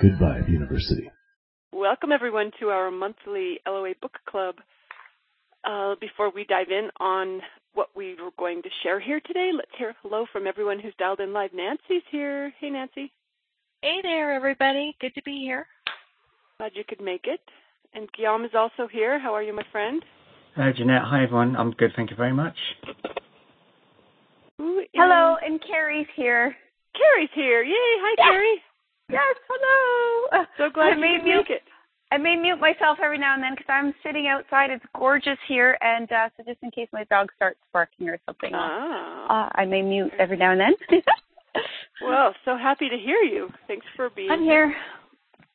Good Vibe University. Welcome, everyone, to our monthly LOA Book Club. Uh, before we dive in on what we were going to share here today, let's hear hello from everyone who's dialed in live. Nancy's here. Hey, Nancy. Hey there, everybody. Good to be here. Glad you could make it. And Guillaume is also here. How are you, my friend? Hi, Jeanette. Hi, everyone. I'm good. Thank you very much. Hello, and Carrie's here. Carrie's here. Yay. Hi, yes. Carrie. Yes, hello. So glad I you may could mute, make it. I may mute myself every now and then because I'm sitting outside. It's gorgeous here, and uh, so just in case my dog starts barking or something, Ah. uh, I may mute every now and then. Well, so happy to hear you. Thanks for being I'm here.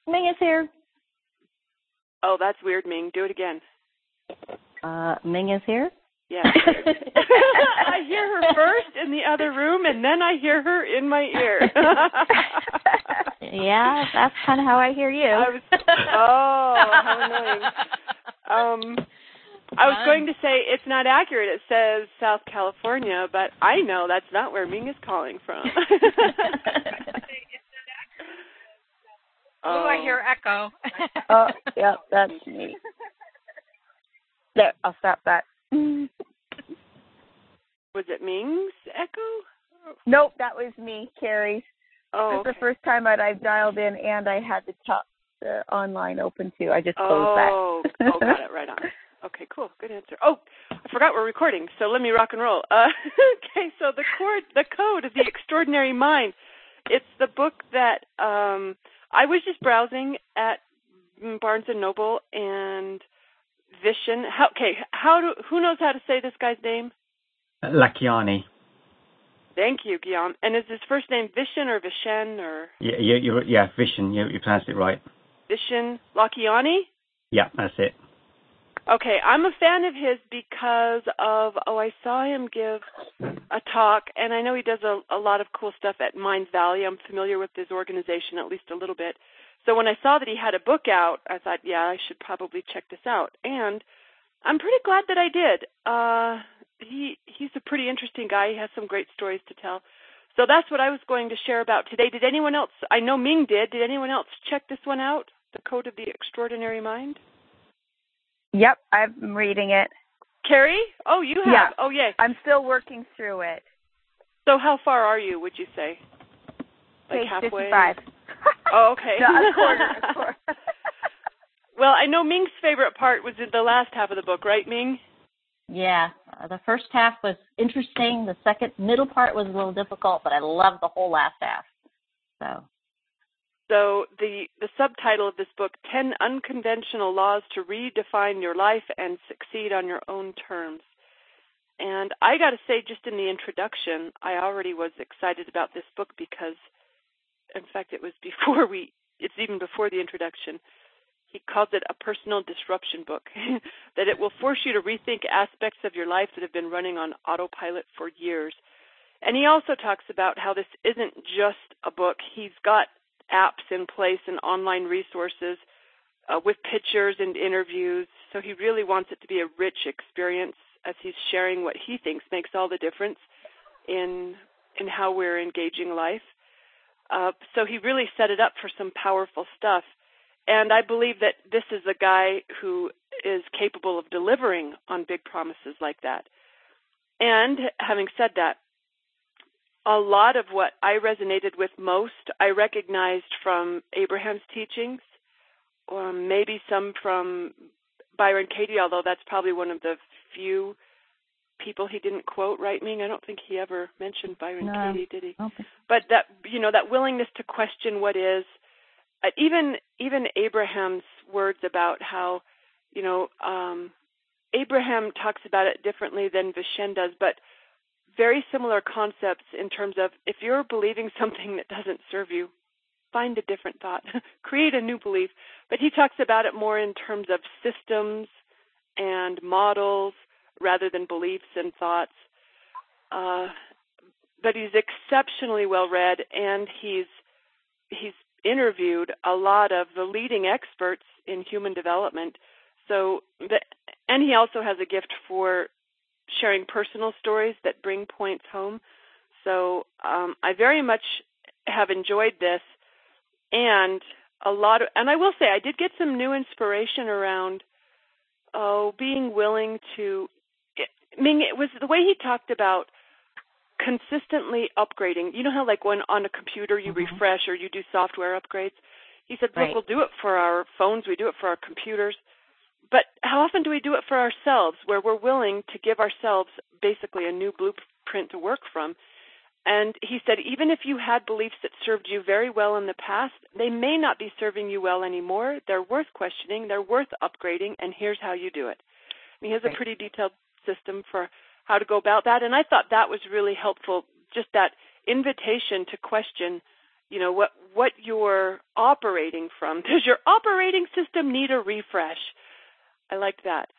Ming is here. Oh, that's weird, Ming. Do it again. Uh, Ming is here. Yeah. I hear her first in the other room, and then I hear her in my ear. yeah, that's kind of how I hear you. I was, oh, how annoying. Um, I was going to say it's not accurate. It says South California, but I know that's not where Ming is calling from. Oh, I hear echo. oh, yeah, that's me. There, I'll stop that. Was it Ming's echo? Nope, that was me, Carrie. Oh, This is okay. the first time that I've dialed in and I had the top the online open too. I just closed that. Oh, oh, got it right on. Okay, cool, good answer. Oh, I forgot we're recording, so let me rock and roll. Uh, okay, so the chord, the code of the extraordinary mind. It's the book that um, I was just browsing at Barnes and Noble and Vishen. How, okay, how do who knows how to say this guy's name? Lakhiani. Thank you, Guillaume. And is his first name Vishen or Vishen or Yeah, yeah, you yeah, Vision. You, you pronounced it right. Vishen Lakhiani? Yeah, that's it. Okay, I'm a fan of his because of oh, I saw him give a talk, and I know he does a, a lot of cool stuff at Mindvalley. I'm familiar with his organization at least a little bit. So when I saw that he had a book out, I thought, yeah, I should probably check this out. And I'm pretty glad that I did. Uh, he he's a pretty interesting guy. He has some great stories to tell. So that's what I was going to share about today. Did anyone else? I know Ming did. Did anyone else check this one out? The Code of the Extraordinary Mind. Yep, I'm reading it. Carrie? Oh, you have. Yeah. Oh, yay. I'm still working through it. So how far are you, would you say? Like Page halfway? 55. Oh, okay. No, a quarter, a quarter. Well, I know Ming's favorite part was in the last half of the book, right, Ming? Yeah, uh, the first half was interesting. The second middle part was a little difficult, but I loved the whole last half. So So the the subtitle of this book, 10 Unconventional Laws to Redefine Your Life and Succeed on Your Own Terms. And I got to say, just in the introduction, I already was excited about this book because, in fact, it was before we, it's even before the introduction. He calls it a personal disruption book, that it will force you to rethink aspects of your life that have been running on autopilot for years. And he also talks about how this isn't just a book. He's got apps in place and online resources uh, with pictures and interviews. So he really wants it to be a rich experience as he's sharing what he thinks makes all the difference in in how we're engaging life. Uh, so he really set it up for some powerful stuff. And I believe that this is a guy who is capable of delivering on big promises like that. And having said that, a lot of what I resonated with most, I recognized from Abraham's teachings, or maybe some from Byron Katie, although that's probably one of the few people he didn't quote, right, Ming? I don't think he ever mentioned Byron No. Katie, did he? But that you know that willingness to question what is, even even Abraham's words about how, you know, um, Abraham talks about it differently than Vishen does, but very similar concepts in terms of if you're believing something that doesn't serve you, find a different thought, create a new belief. But he talks about it more in terms of systems and models rather than beliefs and thoughts. Uh, but he's exceptionally well read, and he's he's interviewed a lot of the leading experts in human development. So, the, and he also has a gift for sharing personal stories that bring points home. So, um, I very much have enjoyed this, and a lot of, and I will say I did get some new inspiration around, oh, being willing to. I mean, it was the way he talked about consistently upgrading. You know how like when on a computer you Mhm. refresh or you do software upgrades. He said, "Look, Right. we'll do it for our phones, we do it for our computers, but how often do we do it for ourselves, where we're willing to give ourselves basically a new blueprint to work from?" And he said, even if you had beliefs that served you very well in the past, they may not be serving you well anymore. They're worth questioning, they're worth upgrading, and here's how you do it. And he has a pretty detailed system for how to go about that, and I thought that was really helpful. Just that invitation to question, you know, what what you're operating from. Does your operating system need a refresh? I liked that,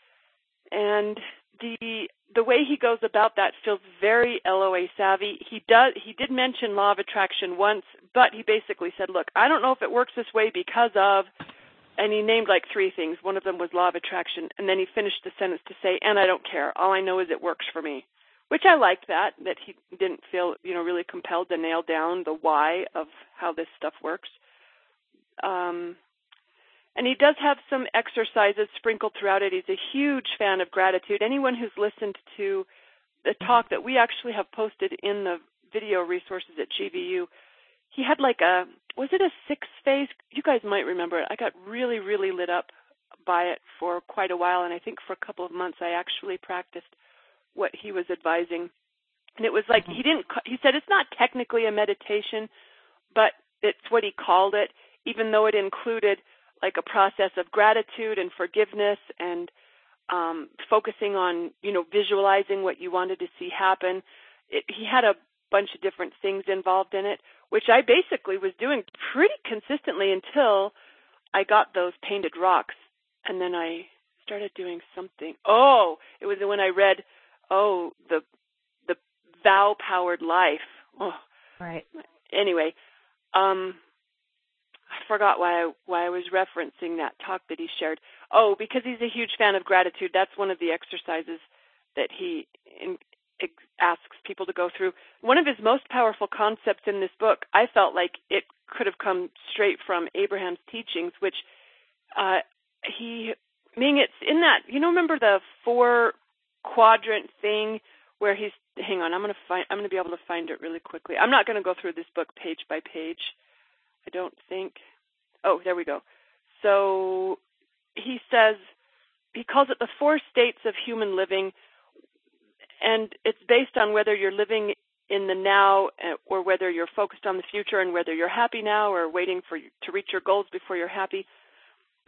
and the the way he goes about that feels very LOA savvy. He does he did mention law of attraction once, but he basically said, "Look, I don't know if it works this way because of," and he named like three things. One of them was law of attraction, and then he finished the sentence to say, "And I don't care. All I know is it works for me." Which I liked that that he didn't feel you know really compelled to nail down the why of how this stuff works. Um, and he does have some exercises sprinkled throughout it. He's a huge fan of gratitude. Anyone who's listened to the talk that we actually have posted in the video resources at GVU, he had like a was it a six phase? You guys might remember it. I got really really lit up by it for quite a while, and I think for a couple of months I actually practiced what he was advising. And it was like he didn't. He said it's not technically a meditation, but it's what he called it, even though it included like a process of gratitude and forgiveness and um, focusing on you know visualizing what you wanted to see happen. It, he had a bunch of different things involved in it, which I basically was doing pretty consistently until I got those painted rocks, and then I started doing something. Oh, it was when I read, oh the the vow powered life. Oh, Right. anyway, um, I forgot why I, why I was referencing that talk that he shared. Oh, because he's a huge fan of gratitude. That's one of the exercises that he in, asks people to go through. One of his most powerful concepts in this book, I felt like it could have come straight from Abraham's teachings, which uh, he, Ming, it's in that. You know, remember the four quadrant thing where he's hang on i'm going to find i'm going to be able to find it really quickly i'm not going to go through this book page by page i don't think oh there we go so he says he calls it the four states of human living and it's based on whether you're living in the now uh, or whether you're focused on the future and whether you're happy now or waiting for to reach your goals before you're happy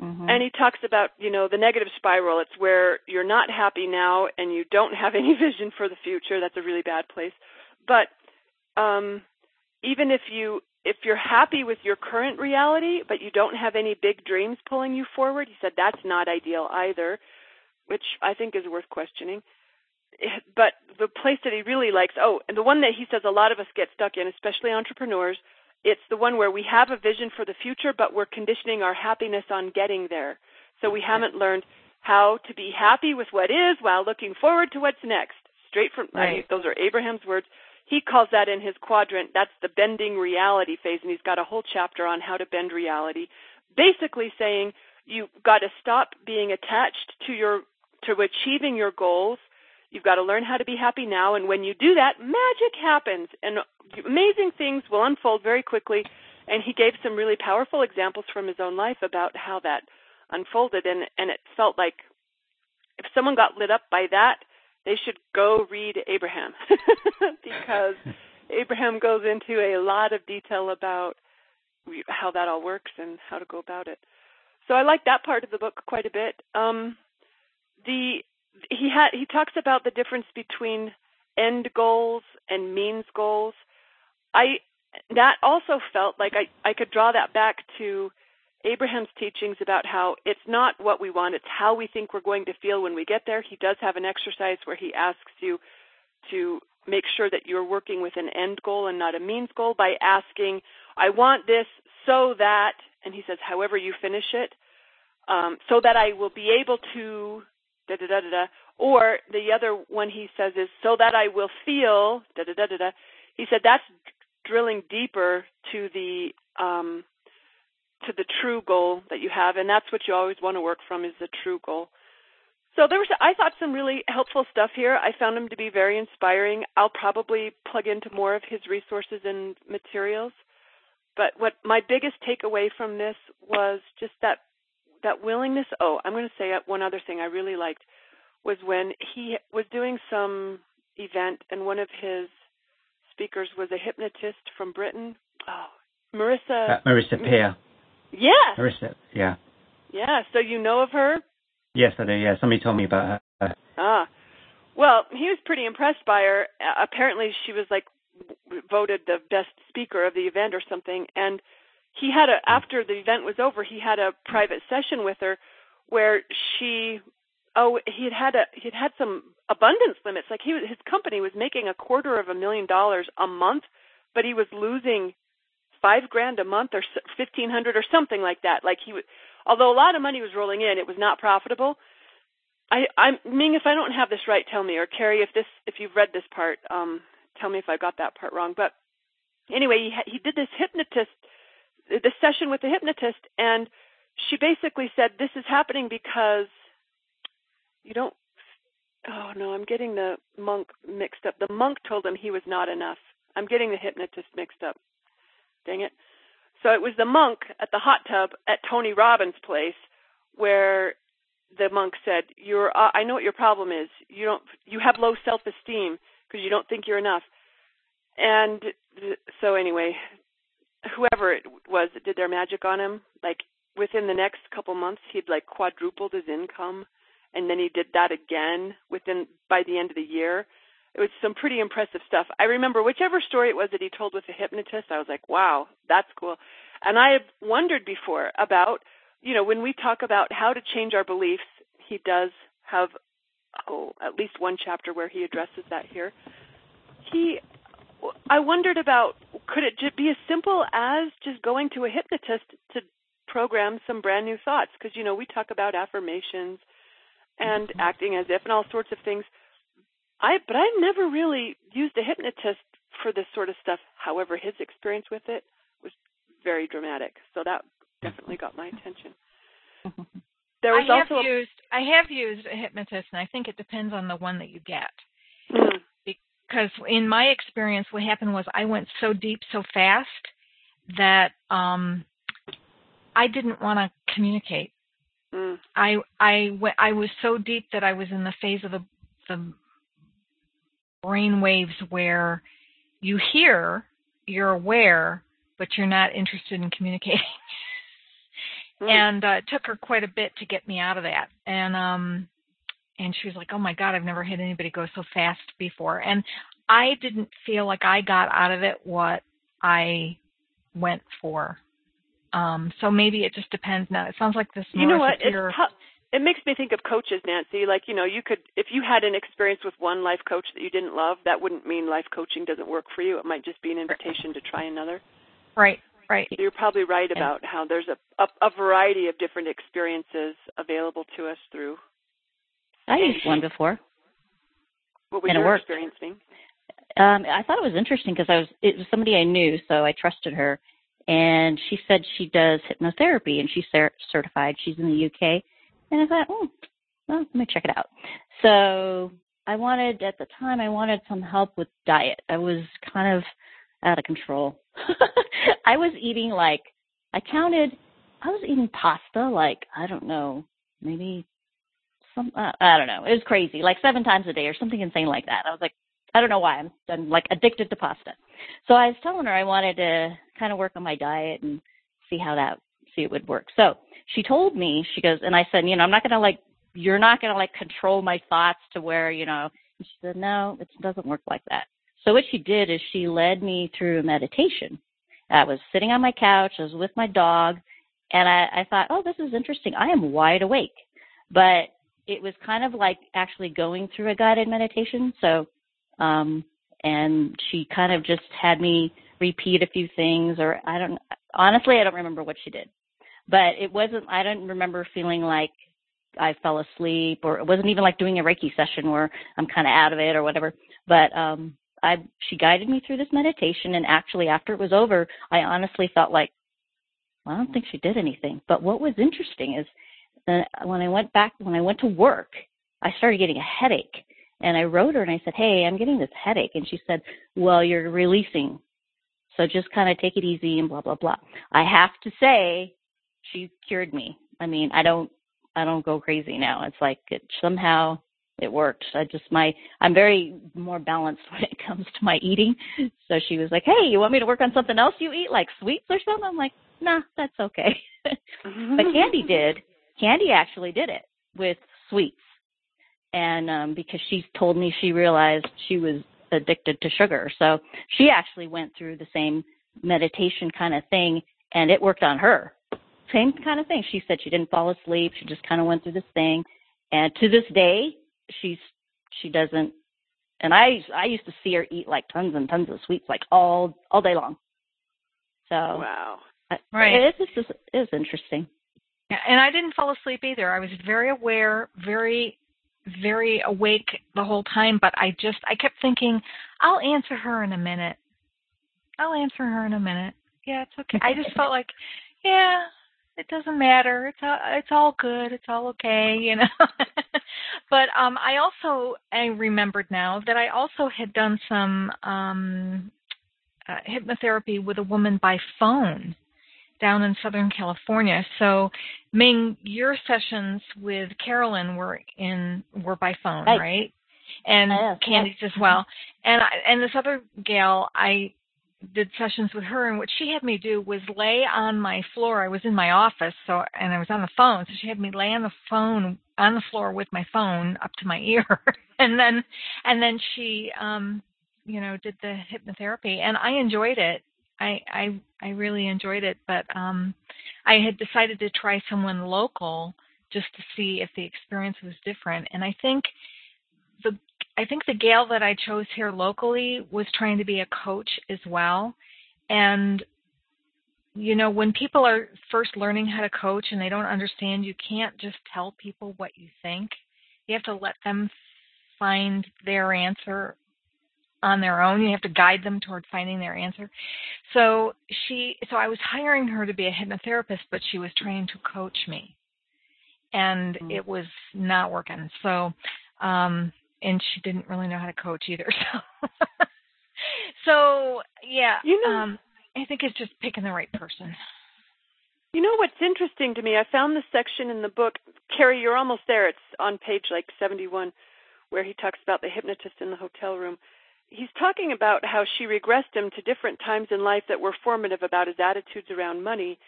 Mm-hmm. and he talks about, you know, the negative spiral. It's where you're not happy now and you don't have any vision for the future. That's a really bad place. But um even if you if you're happy with your current reality but you don't have any big dreams pulling you forward, he said that's not ideal either, which I think is worth questioning. But the place that he really likes, oh, and the one that he says a lot of us get stuck in, especially entrepreneurs, it's the one where we have a vision for the future, but we're conditioning our happiness on getting there. So we haven't learned how to be happy with what is while looking forward to what's next. Straight from I mean, those are Abraham's words. He calls that in his quadrant. That's the bending reality phase, and he's got a whole chapter on how to bend reality. Basically saying you've got to stop being attached to your to achieving your goals. You've got to learn how to be happy now, and when you do that, magic happens, and amazing things will unfold very quickly. And he gave some really powerful examples from his own life about how that unfolded, and and it felt like if someone got lit up by that, they should go read Abraham because Abraham goes into a lot of detail about how that all works and how to go about it. So I like that part of the book quite a bit. Um, the he had he talks about the difference between end goals and means goals. I that also felt like I I could draw that back to Abraham's teachings about how it's not what we want, it's how we think we're going to feel when we get there. He does have an exercise where he asks you to make sure that you're working with an end goal and not a means goal by asking, I want this so that, and he says, however you finish it, um, so that I will be able to, da da da da da. Or the other one he says is, so that I will feel, da da da da da. He said that's drilling deeper to the um, to the true goal that you have, and that's what you always want to work from is the true goal. So there was, I thought, some really helpful stuff here. I found him to be very inspiring. I'll probably plug into more of his resources and materials. But what my biggest takeaway from this was just that that willingness. Oh, I'm going to say one other thing I really liked was when he was doing some event and one of his speakers was a hypnotist from Britain. Oh, Marissa. Uh, Marissa Peer. Yeah. Marissa, yeah. Yeah. So you know of her? Yes, I do. Yeah, somebody told me about her. Ah. Well, he was pretty impressed by her. Uh, apparently, she was like voted the best speaker of the event or something, and he had a after the event was over, he had a private session with her where she oh he had had a he had had some abundance limits. Like he his company was making a quarter of a million dollars a month but he was losing five grand a month or fifteen hundred or something like that. Like he was although a lot of money was rolling in it was not profitable. I i'm ming if i don't have this right tell me. Or carrie if this if you've read this part um tell me if i got that part wrong. But anyway he he did this hypnotist the session with the hypnotist and she basically said this is happening because you don't oh no i'm getting the monk mixed up. The monk told him he was not enough. I'm getting the hypnotist mixed up. Dang it. So it was the monk at the hot tub at tony robbins place where the monk said you're uh, i know what your problem is. You don't you have low self esteem because you don't think you're enough. And so anyway whoever it was that did their magic on him like within the next couple months he'd like quadrupled his income and then he did that again within by the end of the year. It was some pretty impressive stuff. I remember whichever story it was that he told with the hypnotist, I was like, wow, that's cool. And I have wondered before about, you know, when we talk about how to change our beliefs, he does have oh, at least one chapter where he addresses that here. He I wondered about could it be as simple as just going to a hypnotist to program some brand new thoughts because you know we talk about affirmations and mm-hmm. acting as if and all sorts of things. I but I never really used a hypnotist for this sort of stuff. However, his experience with it was very dramatic, so that definitely got my attention. There was I have also used I have used a hypnotist, and I think it depends on the one that you get. Mm. Because in my experience, what happened was I went so deep so fast that um I didn't want to communicate. Mm. I I I was so deep that I was in the phase of the the brain waves where you hear, you're aware, but you're not interested in communicating. mm. And uh, it took her quite a bit to get me out of that. And um and she was like, "Oh my god, I've never had anybody go so fast before." And I didn't feel like I got out of it what I went for. Um, so maybe it just depends now. It sounds like this. You know what? It's tough. It makes me think of coaches, Nancy. Like you know, you could if you had an experience with one life coach that you didn't love, that wouldn't mean life coaching doesn't work for you. It might just be an invitation to try another. Right. Right. So you're probably right yeah. about how there's a, a a variety of different experiences available to us through. I used one before. What was and your experience being? Um, I thought it was interesting because I was it was somebody I knew, so I trusted her, and she said she does hypnotherapy and she's certified. She's in the UK, and I thought, oh, well, let me check it out. So I wanted at the time I wanted some help with diet. I was kind of out of control. I was eating like I counted. I was eating pasta like I don't know, maybe some uh, I don't know. It was crazy, like seven times a day or something insane like that. I was like, I don't know why I'm, I'm like addicted to pasta. So I was telling her I wanted to kind of work on my diet and see how that see it would work. So she told me she goes and I said, you know, I'm not gonna like you're not gonna like control my thoughts to where you know. And she said, no, it doesn't work like that. So what she did is she led me through a meditation. I was sitting on my couch. I was with my dog, and I, I thought, oh, this is interesting. I am wide awake, but it was kind of like actually going through a guided meditation. So um, and she kind of just had me repeat a few things or I don't honestly I don't remember what she did. But it wasn't I don't remember feeling like I fell asleep or it wasn't even like doing a Reiki session where I'm kind of out of it or whatever. But um I she guided me through this meditation and actually after it was over I honestly felt like well, I don't think she did anything. But what was interesting is that when I went back, when I went to work, I started getting a headache. And I wrote her and I said, Hey, I'm getting this headache. And she said, Well, you're releasing. So just kind of take it easy and blah, blah, blah. I have to say, she cured me. I mean, I don't, I don't go crazy now. It's like it somehow it worked. I just my I'm very more balanced when it comes to my eating. So she was like, "Hey, you want me to work on something else you eat, like sweets or something?" I'm like, "Nah, that's okay." but Candy did. Candy actually did it with sweets, and um because she told me she realized she was addicted to sugar, so she actually went through the same meditation kind of thing, and it worked on her. Same kind of thing. She said she didn't fall asleep. She just kind of went through this thing, and to this day, she's she doesn't and I I used to see her eat like tons and tons of sweets like all all day long. So wow, right, it's just it's interesting. And I didn't fall asleep either. I was very aware, very very awake the whole time, but I just I kept thinking, I'll answer her in a minute. I'll answer her in a minute. Yeah, it's okay. I just felt like, yeah, it doesn't matter. It's all, it's all good. It's all okay, you know. but um I also I remembered now that I also had done some um uh, hypnotherapy with a woman by phone down in Southern California. So Ming, your sessions with Carolyn were in were by phone, right? right? And yes, Candy's yes. as well. And I, and this other gal, I did sessions with her and what she had me do was lay on my floor. I was in my office so and I was on the phone, so she had me lay on the phone on the floor with my phone up to my ear. and then and then she um you know did the hypnotherapy and I enjoyed it. I I I really enjoyed it, but um I had decided to try someone local just to see if the experience was different. And I think the I think the gal that I chose here locally was trying to be a coach as well. And you know, when people are first learning how to coach and they don't understand, you can't just tell people what you think. You have to let them find their answer on their own. You have to guide them toward finding their answer. So she, so I was hiring her to be a hypnotherapist, but she was trying to coach me, and mm-hmm. it was not working. So, um, and she didn't really know how to coach either. So, so yeah, you know, um, I think it's just picking the right person. You know what's interesting to me? I found this section in the book. Carrie, you're almost there. It's on page like 71, where he talks about the hypnotist in the hotel room. He's talking about how she regressed him to different times in life that were formative about his attitudes around money,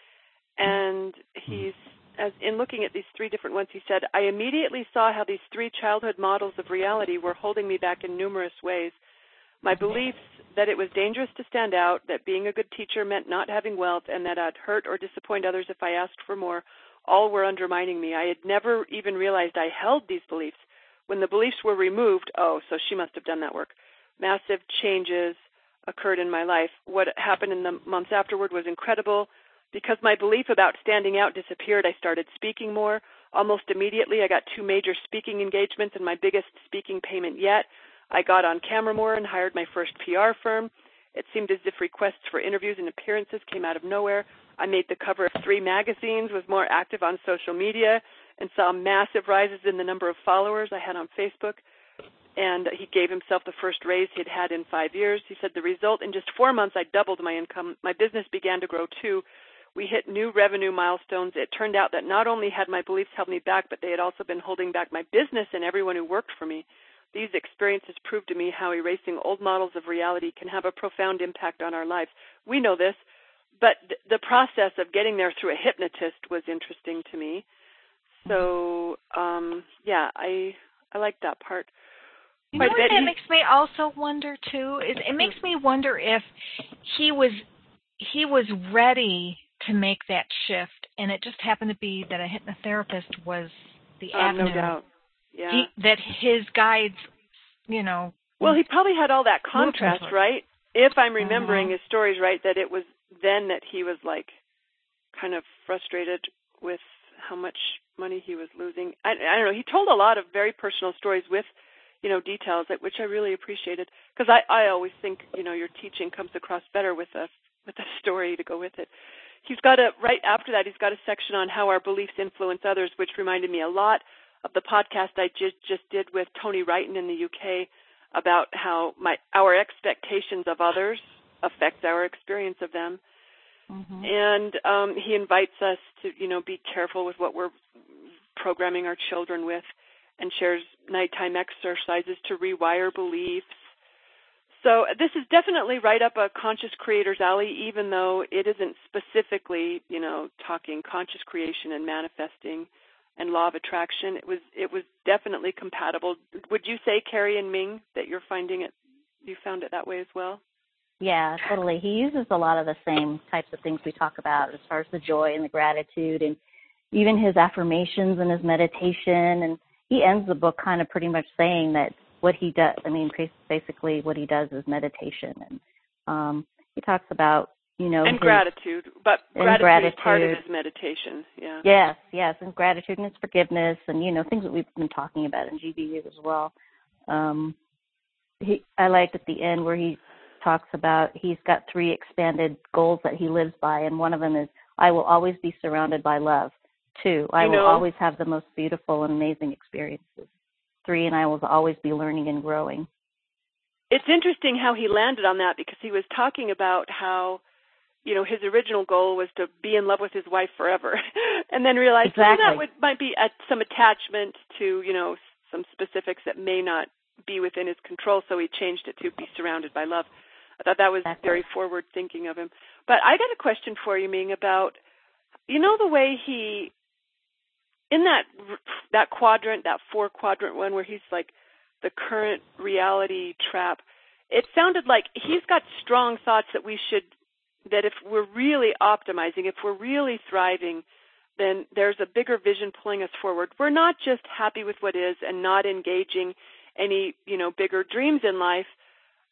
and he's as in looking at these three different ones, he said, I immediately saw how these three childhood models of reality were holding me back in numerous ways. My beliefs that it was dangerous to stand out, that being a good teacher meant not having wealth, and that I'd hurt or disappoint others if I asked for more, all were undermining me. I had never even realized I held these beliefs. When the beliefs were removed, oh, so she must have done that work. Massive changes occurred in my life. What happened in the months afterward was incredible. Because my belief about standing out disappeared, I started speaking more. Almost immediately, I got two major speaking engagements and my biggest speaking payment yet. I got on camera more and hired my first PR firm. It seemed as if requests for interviews and appearances came out of nowhere. I made the cover of three magazines, was more active on social media, and saw massive rises in the number of followers I had on Facebook. And he gave himself the first raise he'd had in five years. He said the result in just four months, I doubled my income. My business began to grow too we hit new revenue milestones. It turned out that not only had my beliefs held me back, but they had also been holding back my business and everyone who worked for me. These experiences proved to me how erasing old models of reality can have a profound impact on our lives. We know this, but th- the process of getting there through a hypnotist was interesting to me. So, um, yeah, I I like that part. You know what that he, makes me also wonder too is it makes me wonder if he was he was ready to make that shift, and it just happened to be that a hypnotherapist was the uh, avenue. No doubt. Yeah. He, that his guides, you know. Well, he probably had all that contrast, right? If I'm remembering uh-huh. his stories right, that it was then that he was like kind of frustrated with how much money he was losing. I, I don't know. He told a lot of very personal stories with, you know, details that which I really appreciated because I I always think you know your teaching comes across better with a with a story to go with it. he's got a right after that. He's got a section on how our beliefs influence others, which reminded me a lot of the podcast I just just did with Tony Wrighton in the UK about how my our expectations of others affects our experience of them. Mm-hmm. And um, he invites us to, you know, be careful with what we're programming our children with, and shares nighttime exercises to rewire beliefs. So this is definitely right up a conscious creator's alley, even though it isn't specifically, you know, talking conscious creation and manifesting and law of attraction. It was it was definitely compatible. Would you say, Carrie and Ming, that you're finding it? You found it that way as well. Yeah, totally. He uses a lot of the same types of things we talk about as far as the joy and the gratitude and even his affirmations and his meditation and he ends the book kind of pretty much saying that what he does I mean basically what he does is meditation. And um he talks about you know and his, gratitude but gratitude, gratitude is part of his meditation yeah. Yes yes and gratitude and his forgiveness and you know things that we've been talking about in GVU as well. Um he I liked at the end where he talks about he's got three expanded goals that he lives by, and one of them is I will always be surrounded by love. Two, I you will know, always have the most beautiful and amazing experiences. Three, and I will always be learning and growing. It's interesting how he landed on that because he was talking about how, you know, his original goal was to be in love with his wife forever, and then realized oh, exactly. well, that would might be at some attachment to, you know, some specifics that may not be within his control, so he changed it to be surrounded by love. I thought that was exactly. very forward thinking of him. But I got a question for you, Ming, about you know the way he in that that quadrant, that four quadrant one where he's like the current reality trap. It sounded like he's got strong thoughts that we should that if we're really optimizing, if we're really thriving, then there's a bigger vision pulling us forward. We're not just happy with what is and not engaging any, you know, bigger dreams in life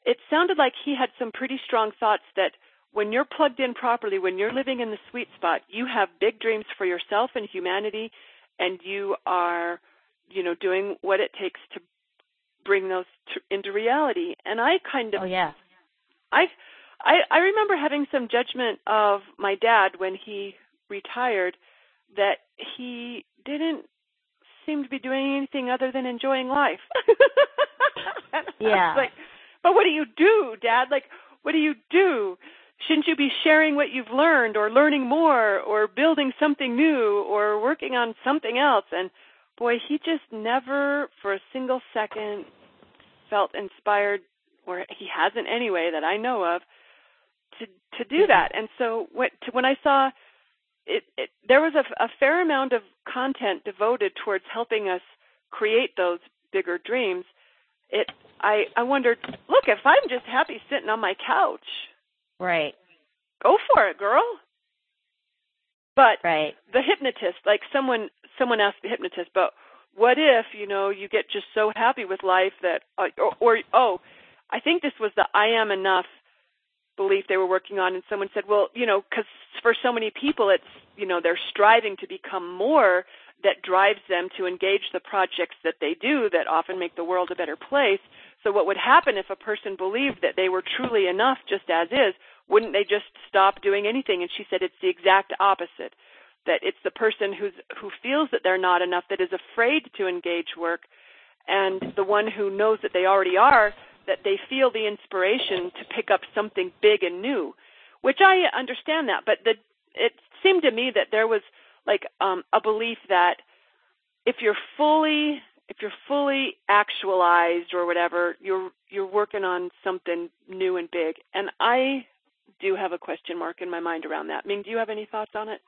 it sounded like he had some pretty strong thoughts that when you're plugged in properly, when you're living in the sweet spot, you have big dreams for yourself and humanity, and you are, you know, doing what it takes to bring those to, into reality. And I kind of, oh yeah, I, I, I remember having some judgment of my dad when he retired that he didn't seem to be doing anything other than enjoying life. yeah. like, but what do you do, Dad? Like, what do you do? Shouldn't you be sharing what you've learned or learning more or building something new or working on something else? And boy, he just never for a single second felt inspired or he hasn't anyway that I know of to to do mm-hmm. that. And so when to, when I saw it, it there was a, a fair amount of content devoted towards helping us create those bigger dreams. It I I wondered, look, if I'm just happy sitting on my couch, right? Go for it, girl. But right. the hypnotist, like someone someone asked the hypnotist, but what if you know you get just so happy with life that uh, or, or oh, I think this was the I am enough belief they were working on, and someone said, well, you know, because for so many people, it's you know they're striving to become more that drives them to engage the projects that they do that often make the world a better place. So what would happen if a person believed that they were truly enough just as is? Wouldn't they just stop doing anything? And she said it's the exact opposite. That it's the person who's who feels that they're not enough that is afraid to engage work and the one who knows that they already are that they feel the inspiration to pick up something big and new. Which I understand that, but the it seemed to me that there was like um a belief that if you're fully if you're fully actualized or whatever, you're you're working on something new and big. And I do have a question mark in my mind around that. Ming, do you have any thoughts on it?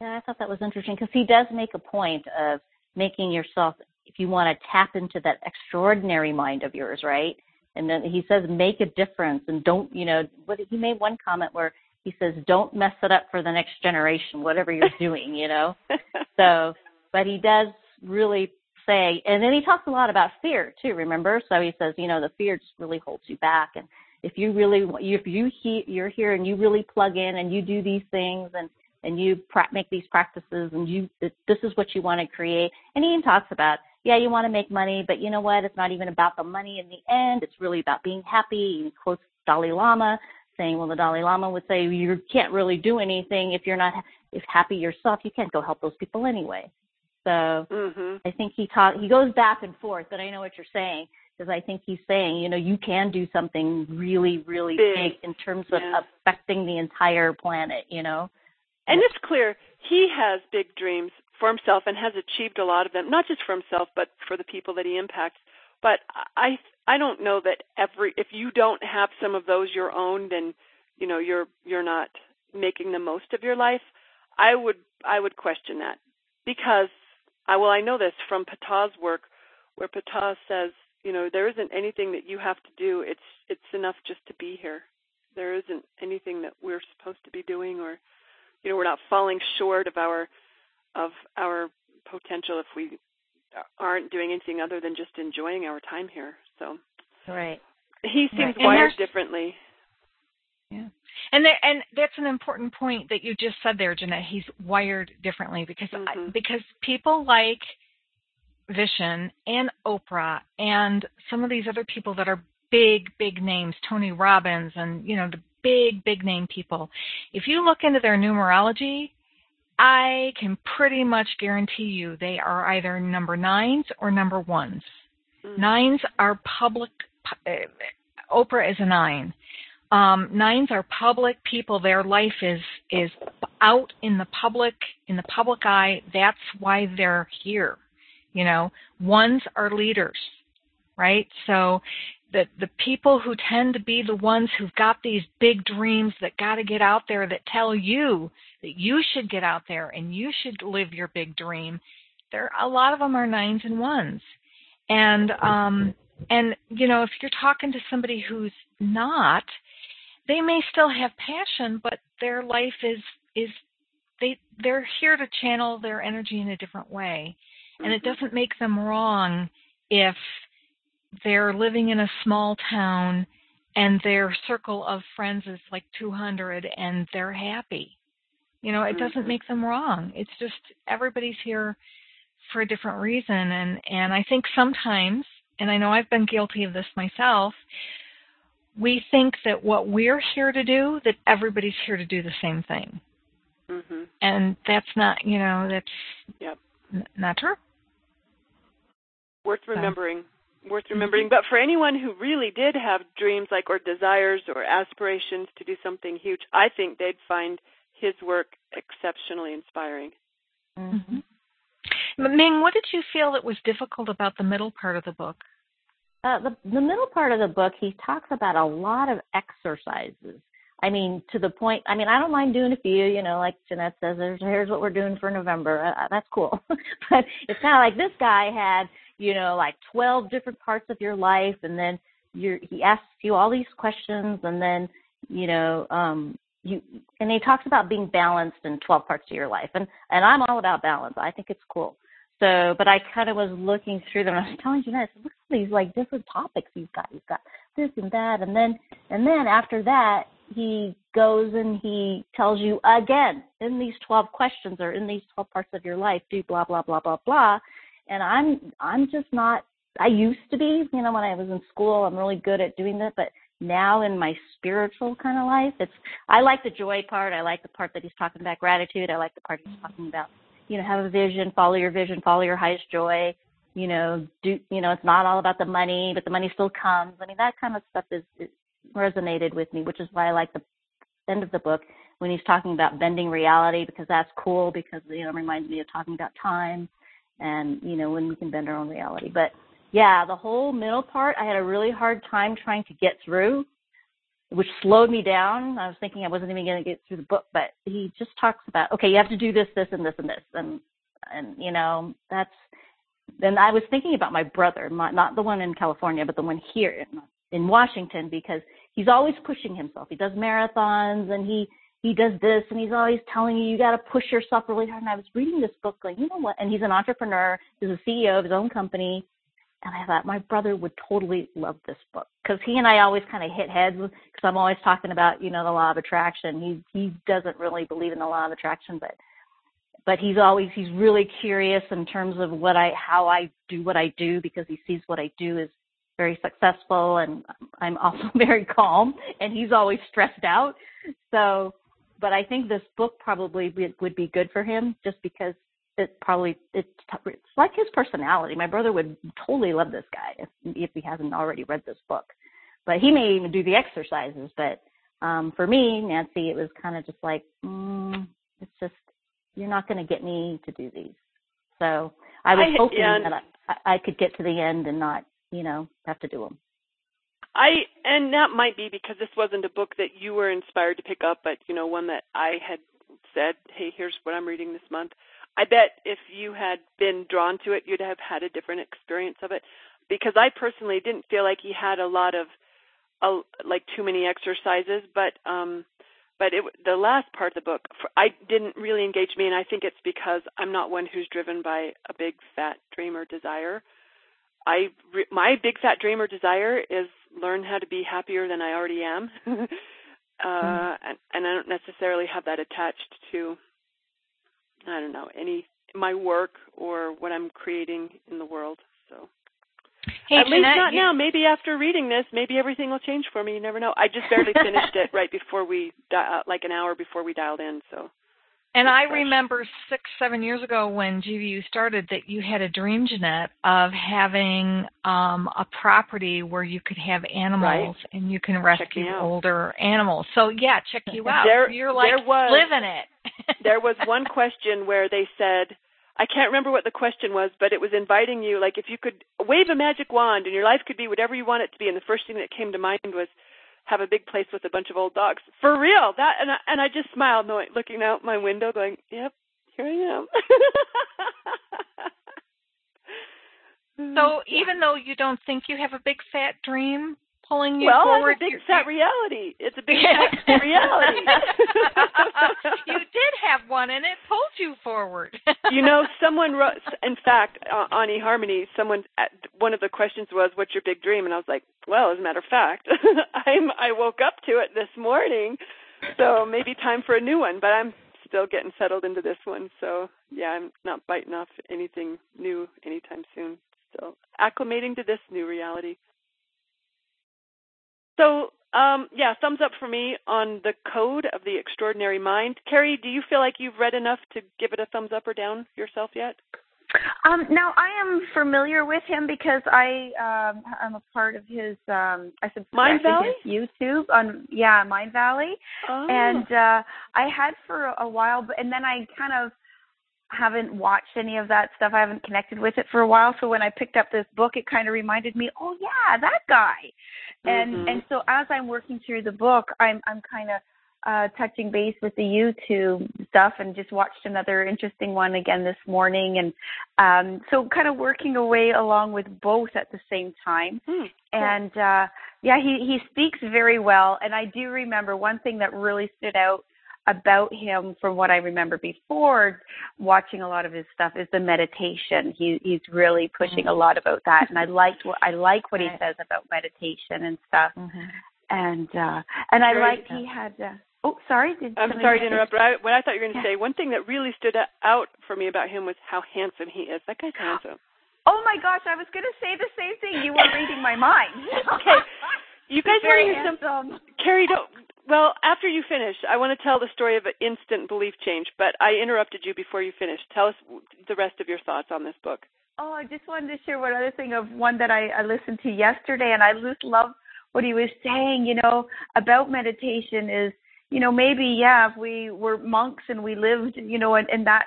Yeah, I thought that was interesting because he does make a point of making yourself, if you want to tap into that extraordinary mind of yours, right? And then he says, make a difference and don't, you know, what he made one comment where he says, don't mess it up for the next generation, whatever you're doing, you know? so, but he does really say, and then he talks a lot about fear too, remember? So he says, you know, the fear just really holds you back. And if you really, if you he, you're here and you really plug in and you do these things and, and you pra- make these practices and you, this is what you want to create. And he even talks about, yeah, you want to make money, but you know what? It's not even about the money in the end. It's really about being happy. And He quotes Dalai Lama saying, well, the Dalai Lama would say you can't really do anything if you're not if happy yourself. You can't go help those people anyway. So mm-hmm. I think he taught he goes back and forth, but I know what you're saying because I think he's saying, you know, you can do something really, really big, big in terms of yeah. affecting the entire planet, you know. And it's clear he has big dreams for himself and has achieved a lot of them, not just for himself, but for the people that he impacts. But I I don't know that every if you don't have some of those your own, then you know you're you're not making the most of your life. I would I would question that because I well I know this from Patah's work where Patah says you know there isn't anything that you have to do. It's it's enough just to be here. There isn't anything that we're supposed to be doing or you know we're not falling short of our of our potential if we aren't doing anything other than just enjoying our time here. So right. He seems right. wired differently. Yeah. And there, and that's an important point that you just said there, Jeanette. He's wired differently because mm-hmm. I, because people like Vishen and Oprah and some of these other people that are big big names, Tony Robbins and you know the big big name people. If you look into their numerology, I can pretty much guarantee you they are either number nines or number ones. Mm-hmm. Nines are public. Uh, Oprah is a nine. Um, nines are public people. Their life is is out in the public in the public eye. That's why they're here. You know, ones are leaders, right? So the the people who tend to be the ones who've got these big dreams that got to get out there that tell you that you should get out there and you should live your big dream. There a lot of them are nines and ones. And um and you know, if you're talking to somebody who's not, they may still have passion, but their life is is they they're here to channel their energy in a different way. And it mm-hmm. doesn't make them wrong if they're living in a small town and their circle of friends is like 200 and they're happy. You know, it doesn't mm-hmm. make them wrong. It's just everybody's here for a different reason and and I think sometimes and I know I've been guilty of this myself, we think that what we're here to do that everybody's here to do the same thing. Mm-hmm. And that's not, you know, that's yep. N- not true. Worth remembering. So. Worth remembering. But for anyone who really did have dreams like or desires or aspirations to do something huge, I think they'd find his work exceptionally inspiring. Mm-hmm. Ming, what did you feel that was difficult about the middle part of the book? Uh, the the middle part of the book, he talks about a lot of exercises. I mean, to the point. I mean, I don't mind doing a few. You know, like Jeanette says, there's here's what we're doing for November. Uh, that's cool. but it's kind of like this guy had, you know, like 12 different parts of your life, and then you're, he asks you all these questions, and then, you know, um, you and he talks about being balanced in 12 parts of your life, and and I'm all about balance. I think it's cool. So, but I kind of was looking through them. I was telling Jeanette, look at these like different topics he's got. He's got this and that, and then and then after that, he goes and he tells you again in these 12 questions or in these 12 parts of your life, do blah blah blah blah blah. And I'm I'm just not. I used to be, you know, when I was in school, I'm really good at doing that, but now in my spiritual kind of life, it's I like the joy part. I like the part that he's talking about gratitude. I like the part he's talking about you know, have a vision, follow your vision, follow your highest joy. You know, do you know, it's not all about the money, but the money still comes. I mean, that kind of stuff is, is resonated with me, which is why I like the end of the book when he's talking about bending reality because that's cool because you know it reminds me of talking about time and you know when we can bend our own reality. But yeah, the whole middle part I had a really hard time trying to get through which slowed me down. I was thinking I wasn't even going to get through the book, but he just talks about, okay, you have to do this, this, and this, and this, and and you know that's. Then I was thinking about my brother, my, not the one in California, but the one here in, in Washington, because he's always pushing himself. He does marathons and he he does this, and he's always telling you you got to push yourself really hard. And I was reading this book, like you know what? And he's an entrepreneur. He's a CEO of his own company and I thought my brother would totally love this book because he and I always kind of hit heads because I'm always talking about you know the law of attraction. He he doesn't really believe in the law of attraction, but but he's always he's really curious in terms of what I how I do what I do because he sees what I do is very successful and I'm also very calm and he's always stressed out. So, but I think this book probably would be good for him just because it probably it's, it's like his personality. My brother would totally love this guy if if he hasn't already read this book. But he may even do the exercises. But um for me, Nancy, it was kind of just like, mm, it's just you're not going to get me to do these. So I was I, hoping that I, I could get to the end and not, you know, have to do them. I and that might be because this wasn't a book that you were inspired to pick up, but you know, one that I had said, "Hey, here's what I'm reading this month." I bet if you had been drawn to it, you'd have had a different experience of it. Because I personally didn't feel like he had a lot of, uh, like too many exercises, but um, but it, the last part of the book, for, I didn't really engage me, and I think it's because I'm not one who's driven by a big fat dream or desire. I my big fat dream or desire is learn how to be happier than I already am. uh, mm-hmm. and, and I don't necessarily have that attached to I don't know, any my work or what I'm creating in the world. So hey, at Jeanette, least not now. Maybe after reading this, maybe everything will change for me. You never know. I just barely finished it right before we, di- uh, like an hour before we dialed in. So. And I remember six, seven years ago when GVU started that you had a dream, Jeanette, of having um, a property where you could have animals right. and you can rescue older animals. So yeah, check you out. There, You're like there was, living it. there was one question where they said, I can't remember what the question was, but it was inviting you, like if you could wave a magic wand and your life could be whatever you want it to be. And the first thing that came to mind was have a big place with a bunch of old dogs. For real, that and I, and I just smiled, knowing, looking out my window, going, "Yep, here I am." so even though you don't think you have a big fat dream, pulling you well, forward. Well, it's a big fat reality. It's a big fat reality. you did have one, and it pulled you forward. you know, someone wrote. In fact, uh, on eHarmony, someone one of the questions was, "What's your big dream?" And I was like, "Well, as a matter of fact, I'm I woke up to it this morning, so maybe time for a new one." But I'm still getting settled into this one, so yeah, I'm not biting off anything new anytime soon. Still acclimating to this new reality. So, um, yeah, thumbs up for me on the code of the extraordinary mind. Carrie, do you feel like you've read enough to give it a thumbs up or down yourself yet? Um, now I am familiar with him because I um I'm a part of his um I subscribe to his YouTube on yeah Mindvalley, oh. and uh I had for a, a while, but and then I kind of haven't watched any of that stuff. I haven't connected with it for a while. So when I picked up this book, it kind of reminded me, oh yeah, that guy. And mm-hmm. and so as I'm working through the book, I'm I'm kind of uh touching base with the YouTube stuff and just watched another interesting one again this morning and um so kind of working away along with both at the same time. Mm, cool. And uh yeah, he he speaks very well and I do remember one thing that really stood out about him from what I remember before watching a lot of his stuff is the meditation. He he's really pushing mm-hmm. a lot about that and I liked what I like what right. he says about meditation and stuff. Mm-hmm. And uh and I liked he had uh, Oh, sorry. Did I'm sorry to interrupt, but I, what I thought you were going to say, one thing that really stood out for me about him was how handsome he is. That guy's handsome. Oh my gosh, I was going to say the same thing. You were reading my mind. okay. You guys Very want to hear some? Carrie, don't, well, after you finish, I want to tell the story of an instant belief change, but I interrupted you before you finished. Tell us the rest of your thoughts on this book. Oh, I just wanted to share one other thing of one that I, I listened to yesterday, and I just love what he was saying, you know, about meditation is you know, maybe yeah, if we were monks and we lived, you know, in, in that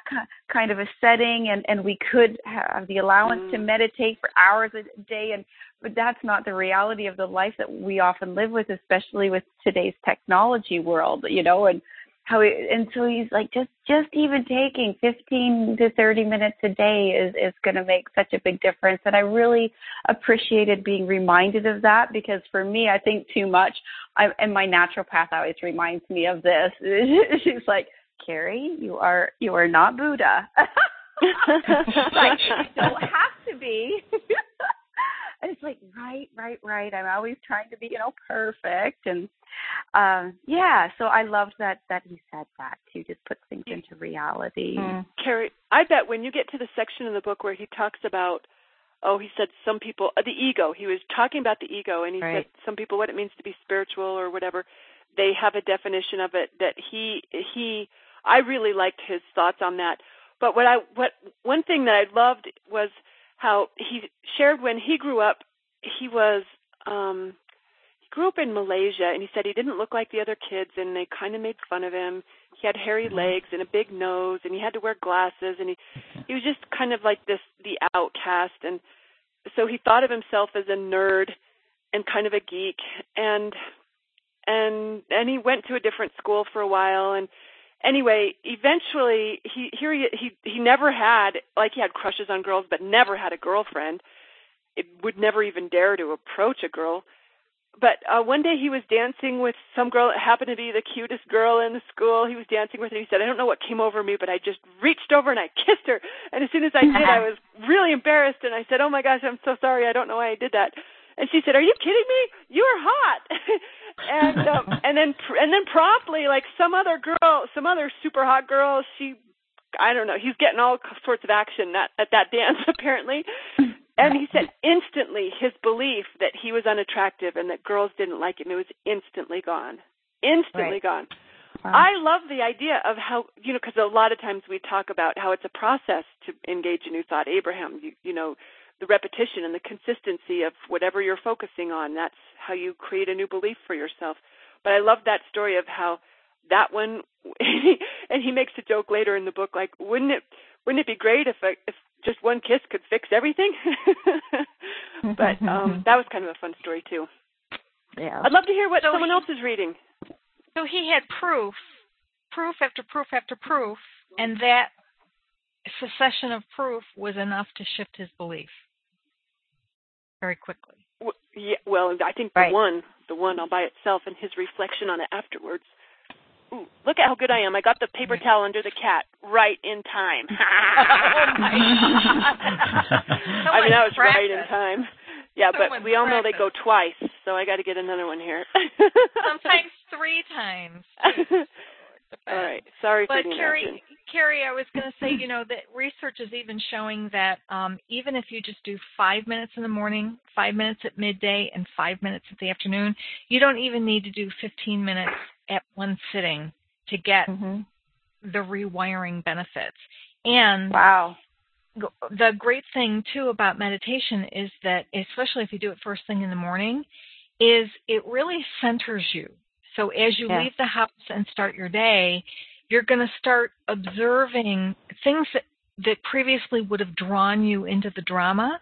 kind of a setting, and and we could have the allowance mm. to meditate for hours a day, and but that's not the reality of the life that we often live with, especially with today's technology world, you know, and how he, and so he's like just just even taking 15 to 30 minutes a day is is going to make such a big difference. And i really appreciated being reminded of that because for me i think too much I, and my naturopath always reminds me of this. She's like carrie you are you are not buddha. Like you don't have to be it's like right right right i'm always trying to be you know perfect and um yeah so i loved that that he said that to just put things into reality mm. carrie i bet when you get to the section in the book where he talks about oh, he said some people uh, the ego. He was talking about the ego, and he right. said some people what it means to be spiritual or whatever. They have a definition of it that he he. I really liked his thoughts on that. But what I what one thing that I loved was how he shared when he grew up. He was um he grew up in Malaysia, and he said he didn't look like the other kids, and they kind of made fun of him. He had hairy Mm-hmm. legs and a big nose, and he had to wear glasses, and he he was just kind of like this the outcast, and so he thought of himself as a nerd and kind of a geek, and and and he went to a different school for a while, and anyway, eventually he here he he he never had like he had crushes on girls, but never had a girlfriend. It would never even dare to approach a girl but uh one day he was dancing with some girl that happened to be the cutest girl in the school. He was dancing with her. He said, "I don't know what came over me, but I just reached over and I kissed her." And as soon as I did, I was really embarrassed and I said, "Oh my gosh, I'm so sorry. I don't know why I did that." And she said, "Are you kidding me? You are hot." and um, and then and then promptly, like some other girl, some other super hot girl, she I don't know. He's getting all sorts of action at, at that dance apparently. And he said instantly his belief that he was unattractive and that girls didn't like him, it was instantly gone. Instantly Right. gone. Wow. I love the idea of how, you know, because a lot of times we talk about how it's a process to engage a new thought. Abraham, you, you know, the repetition and the consistency of whatever you're focusing on, that's how you create a new belief for yourself. But I love that story of how that one, and he makes a joke later in the book, like, wouldn't it, wouldn't it be great if, a, if just one kiss could fix everything? but um that was kind of a fun story too. Yeah. I'd love to hear what So someone he- else is reading. So he had proof, proof after proof after proof, and that succession of proof was enough to shift his belief very quickly. W- Yeah, well, I think Right. the one, the one all by itself, and his reflection on it afterwards. Ooh, look at how good I am! I got the paper towel under the cat right in time. Oh, my I mean, that was right in time. Yeah, but we all know they go twice, so I got to get another one here. Sometimes three times. all right. Sorry But for the Carrie. Carrie, I was going to say, you know, that research is even showing that um, even if you just do five minutes in the morning, five minutes at midday, and five minutes at the afternoon, you don't even need to do 15 minutes at one sitting to get hmm the rewiring benefits. And Wow. the great thing too about meditation is that, especially if you do it first thing in the morning, is it really centers you. So as you Yeah. leave the house and start your day, you're going to start observing things that, that previously would have drawn you into the drama.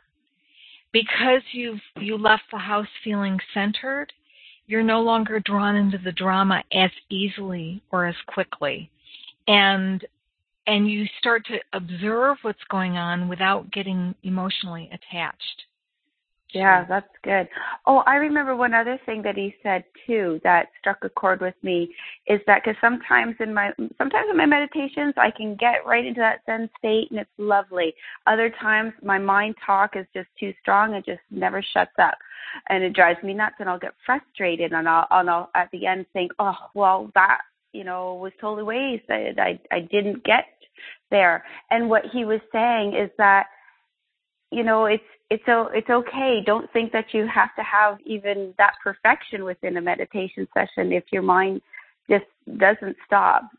Because you've you left the house feeling centered, you're no longer drawn into the drama as easily or as quickly. And and you start to observe what's going on without getting emotionally attached. Yeah, that's good. Oh, I remember one other thing that he said too that struck a chord with me is that because sometimes in my sometimes in my meditations I can get right into that Zen state and it's lovely. Other times my mind talk is just too strong it just never shuts up, and it drives me nuts and I'll get frustrated and I'll and I'll at the end think, oh well that you know was totally wasted. I I didn't get there. And what he was saying is that you know it's it's o it's okay don't think that you have to have even that perfection within a meditation session if your mind just doesn't stop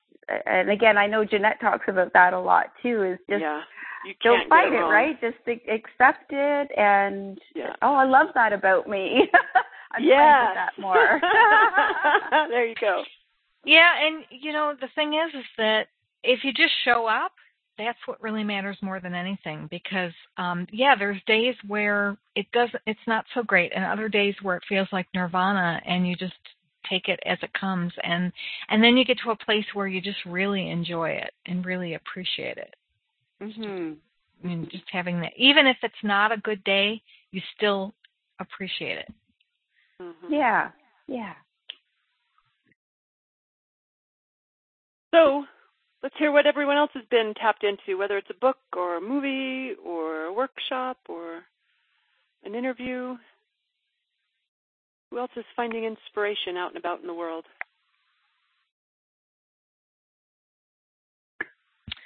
and again i know jeanette talks about that a lot too is just yeah. You don't can't fight get it right just accept it and Yeah. oh i love that about me i'm yeah. to do that more there you go. Yeah, and you know the thing is, is that if you just show up, that's what really matters more than anything. Because um, yeah, there's days where it doesn't, it's not so great, and other days where it feels like nirvana, and you just take it as it comes, and and then you get to a place where you just really enjoy it and really appreciate it. Mhm. I mean, just having that, even if it's not a good day, you still appreciate it. Mhm. yeah yeah So, let's hear what everyone else has been tapped into, whether it's a book or a movie or a workshop or an interview. Who else is finding inspiration out and about in the world?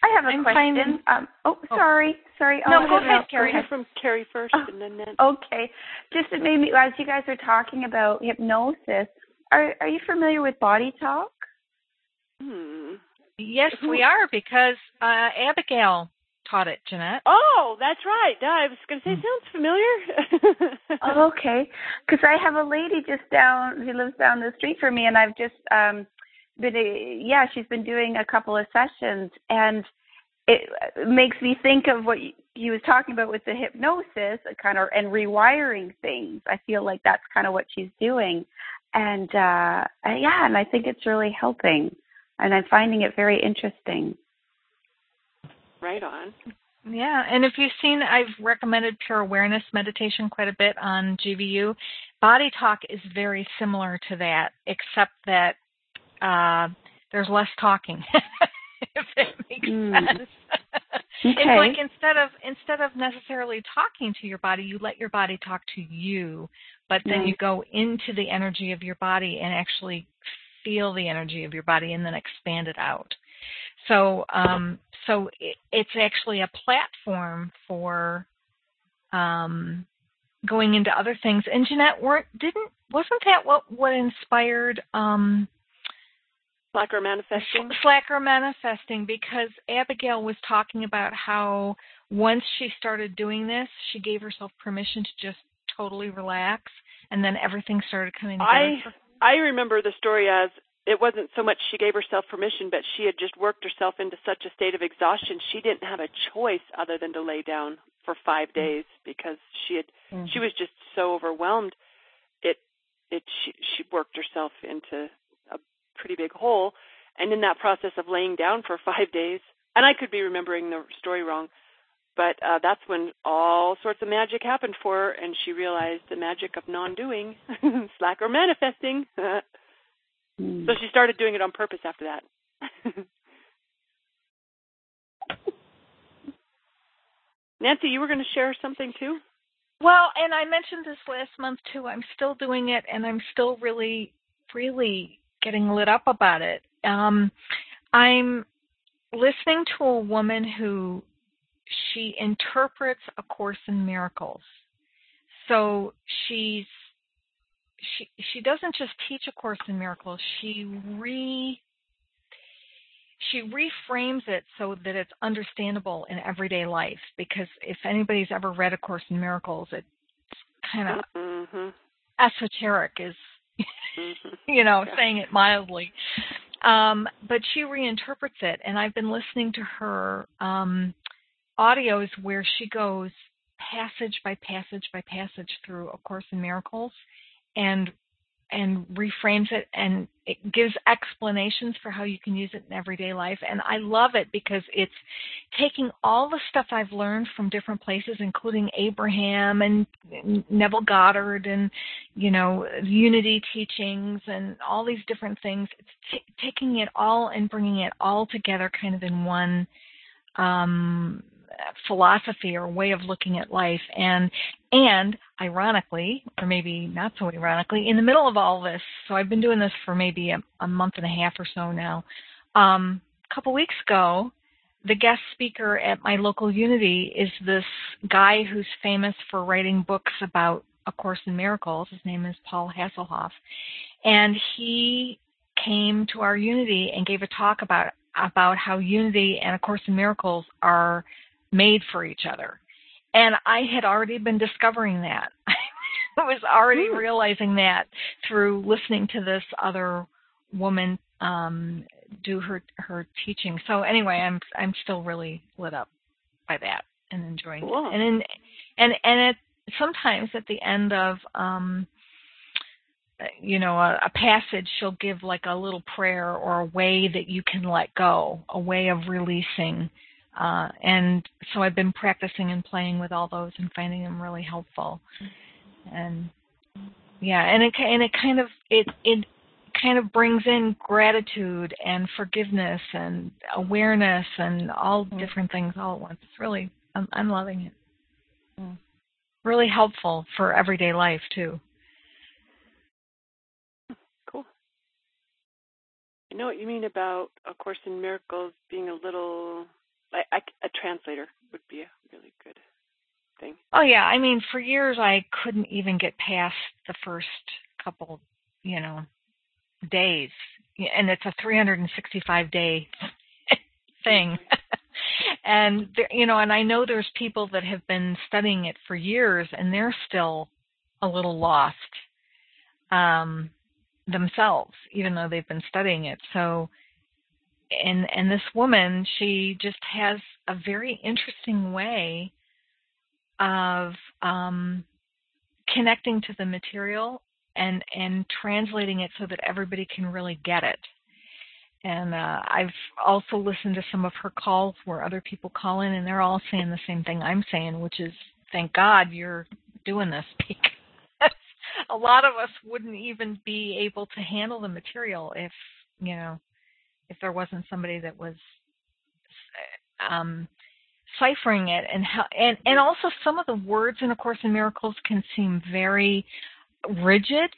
I have a I'm question. finding... Um, oh, sorry, oh. sorry. No, oh, go ahead, Carrie. Go from Carrie first, oh, and then Nancy. Okay, just it made me as you guys are talking about hypnosis. Are are you familiar with body talk? Hmm. Yes, we are because uh, Abigail taught it, Jeanette. Oh, that's right. I was going to say, sounds familiar. oh, okay, because I have a lady just down who lives down the street from me, and I've just um been a, yeah, she's been doing a couple of sessions, and it makes me think of what he was talking about with the hypnosis, kind of and rewiring things. I feel like that's kind of what she's doing, and uh yeah, and I think it's really helping, and I'm finding it very interesting. Right on. Yeah, and if you've seen, I've recommended pure awareness meditation quite a bit on GVU. Body talk is very similar to that, except that uh, there's less talking. if that makes mm. sense. Okay. It's like instead of instead of necessarily talking to your body, you let your body talk to you, but then mm. you go into the energy of your body and actually feel the energy of your body and then expand it out. So, um, so it, it's actually a platform for um, going into other things. And Jeanette, weren't didn't wasn't that what what inspired um, Slacker manifesting? Slacker manifesting because Abigail was talking about how once she started doing this, she gave herself permission to just totally relax, and then everything started coming together. I I remember the story as it wasn't so much she gave herself permission, but she had just worked herself into such a state of exhaustion she didn't have a choice other than to lay down for five Mm-hmm. days because she had mm-hmm. she was just so overwhelmed. It it she she worked herself into a pretty big hole, and in that process of laying down for five days, and I could be remembering the story wrong, but uh, that's when all sorts of magic happened for her, and she realized the magic of non-doing, slacker manifesting. So she started doing it on purpose after that. Nancy, you were going to share something too? Well, and I mentioned this last month too. I'm still doing it and I'm still really, really getting lit up about it. Um, I'm listening to a woman who she interprets A Course in Miracles. So she's she she doesn't just teach a course in miracles she re she reframes it so that it's understandable in everyday life because if anybody's ever read a course in miracles it's kind of mm-hmm. esoteric is mm-hmm. you know yeah. saying it mildly um but she reinterprets it and i've been listening to her um audios where she goes passage by passage by passage through a course in miracles and and reframes it and it gives explanations for how you can use it in everyday life. And I love it because it's taking all the stuff I've learned from different places including Abraham and Neville Goddard and you know unity teachings and all these different things. It's t- taking it all and bringing it all together kind of in one um philosophy or way of looking at life. And and ironically or maybe not so ironically in the middle of all this so i've been doing this for maybe a, a month and a half or so now um a couple weeks ago the guest speaker at my local unity is this guy who's famous for writing books about a course in miracles. His name is paul hasselhoff. And he came to our unity and gave a talk about about how unity and a course in miracles are made for each other. And I had already been discovering that. I was already mm. realizing that through listening to this other woman um, do her her teaching. So anyway, I'm I'm still really lit up by that and enjoying cool. it. And in, and and it sometimes at the end of um you know a, a passage she'll give like a little prayer or a way that you can let go, a way of releasing uh, and so I've been practicing and playing with all those and finding them really helpful. And yeah, and it and it kind of it it kind of brings in gratitude and forgiveness and awareness and all mm. different things all at once. It's really I'm, I'm loving it. Mm. Really helpful for everyday life too. Cool. I know what you mean about A Course in Miracles being a little I, I, a translator would be a really good thing. Oh yeah, I mean, for years I couldn't even get past the first couple, you know, days, and it's a 365 day thing. and there, you know, and I know there's people that have been studying it for years, and they're still a little lost um, themselves, even though they've been studying it. So, and and this woman, she just has a very interesting way of um, connecting to the material and and translating it so that everybody can really get it. And uh, I've also listened to some of her calls where other people call in, and they're all saying the same thing I'm saying, which is, "Thank God you're doing this because a lot of us wouldn't even be able to handle the material if you know if there wasn't somebody that was um, ciphering it and how and and also some of the words in a course in miracles can seem very rigid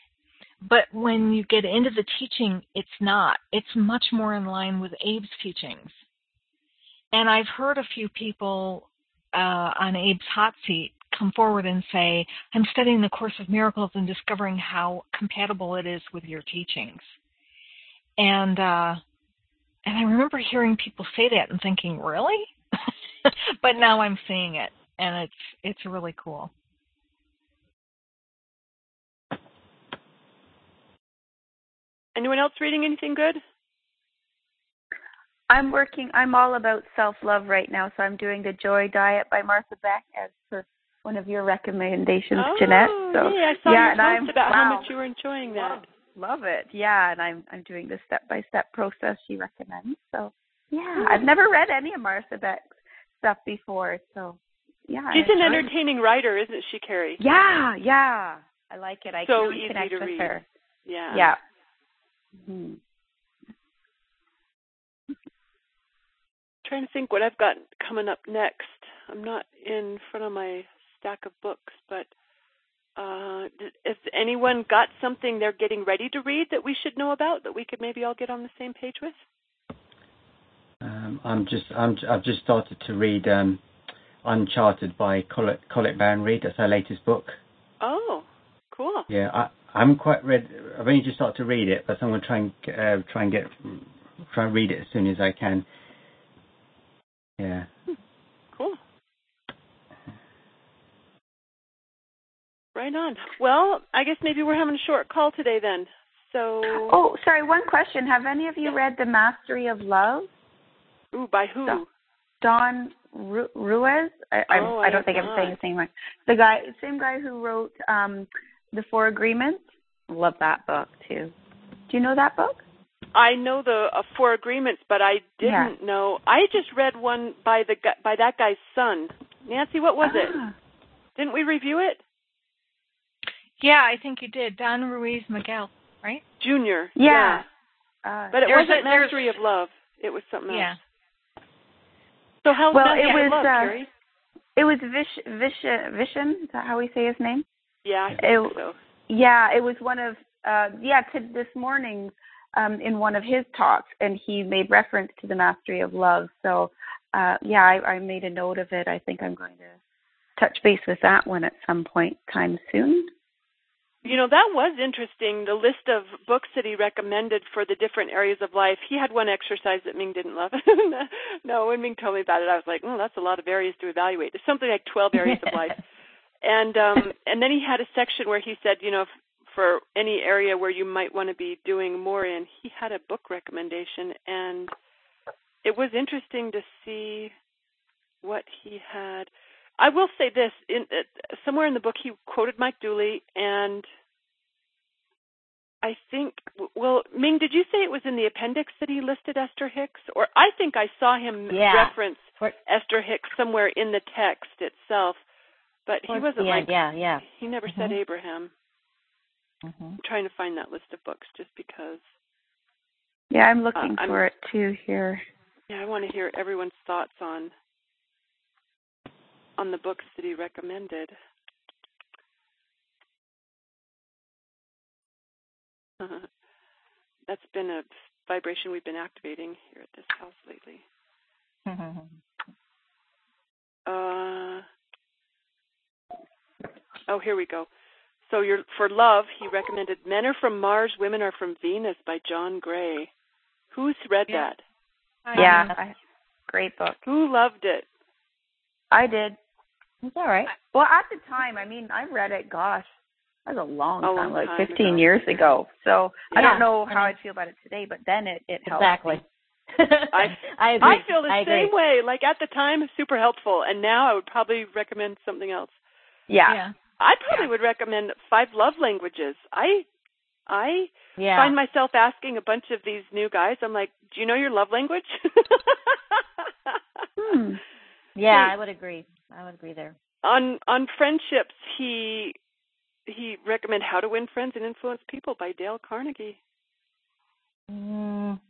but when you get into the teaching it's not. It's much more in line with abe's teachings. And i've heard a few people uh, on abe's hot seat come forward and say i'm studying the course of miracles and discovering how compatible it is with your teachings. And uh and i remember hearing people say that and thinking really but now I'm seeing it, and it's it's really cool. Anyone else reading anything good? I'm working. I'm all about self love right now, so I'm doing the Joy Diet by Martha Beck as per one of your recommendations, oh, Jeanette. So yeah, I saw yeah, your and I'm, about wow, how much you were enjoying that. Love, love it. Yeah, and I'm I'm doing the step by step process she recommends. So yeah, I've never read any of Martha Beck's stuff before, so yeah. She's an entertaining writer, isn't she, Carrie? Yeah, yeah. I like it. I so can easy connect to with read. her. Yeah. Yeah. Mm-hmm. Trying to think what I've got coming up next. I'm not in front of my stack of books, but uh, if anyone got something they're getting ready to read that we should know about that we could maybe all get on the same page with? Um, I'm just I'm I've just started to read um, Uncharted by Colette Colette Baron Reid. That's her latest book. Oh, cool. Yeah, I I haven't quite read. I've only just started to read it, but I'm going to try and uh, try and get try and read it as soon as I can. Yeah. Cool. Right on. Well, I guess maybe we're having a short call today then. So. Oh, sorry. One question. Have any of you read The Mastery of Love? Ooh, by who? Don Ruiz. I, oh, I, I don't I think not. I'm saying the same one. The guy, same guy who wrote um, The Four Agreements. Love that book too. Do you know that book? I know the uh, Four Agreements, but I didn't yeah. know. I just read one by the by that guy's son. Nancy, what was ah. it? Didn't we review it? Yeah, I think you did. Don Ruiz Miguel, right? Junior. Yeah. yeah. Uh, but it wasn't a, Mastery of Love. It was something else. Yeah. So how well, that it was love, uh, Carrie? it was Vish Vish Vishen. Is that how we say his name? Yeah, I think it, so. Yeah, it was one of uh yeah to this morning um in one of his talks, and he made reference to the mastery of love. So uh yeah, I, I made a note of it. I think I'm going to touch base with that one at some point time soon. You know, that was interesting. The list of books that he recommended for the different areas of life. He had one exercise that Ming didn't love. no, when Ming told me about it, I was like, "Oh, that's a lot of areas to evaluate." It's something like 12 areas of life. And um and then he had a section where he said, you know, for any area where you might want to be doing more in, he had a book recommendation and it was interesting to see what he had I will say this: in uh, somewhere in the book, he quoted Mike Dooley, and I think, well, Ming, did you say it was in the appendix that he listed Esther Hicks, or I think I saw him yeah. reference Esther Hicks somewhere in the text itself, but he wasn't like, yeah, yeah. He never mm-hmm. said Abraham. Mm-hmm. I'm trying to find that list of books just because. Yeah, I'm looking uh, for I'm, it too here. Yeah, I want to hear everyone's thoughts on on the books that he recommended. That's been a vibration we've been activating here at this house lately. uh, oh, here we go. So you're, for love, he recommended "Men Are From Mars, Women Are From Venus" by John Gray. Who's read yeah. that? Yeah, I, great book. Who loved it? I did. It's all right. Well, at the time, I mean, I read it. Gosh, that was a long a time, long like time 15 ago. years ago. So Yeah, I don't know how. I'd feel about it today, but then it it helped. Exactly. I- I agree. I feel the I agree. same way. Like at the time, super helpful, and now I would probably recommend something else. Yeah. yeah. I probably would recommend Five Love Languages. I, I Yeah. find myself asking a bunch of these new guys. I'm like, "Do you know your love language?" Hmm. yeah, I would agree. I would agree there. on on friendships, he he recommended How to Win Friends and Influence People by Dale Carnegie. Mm,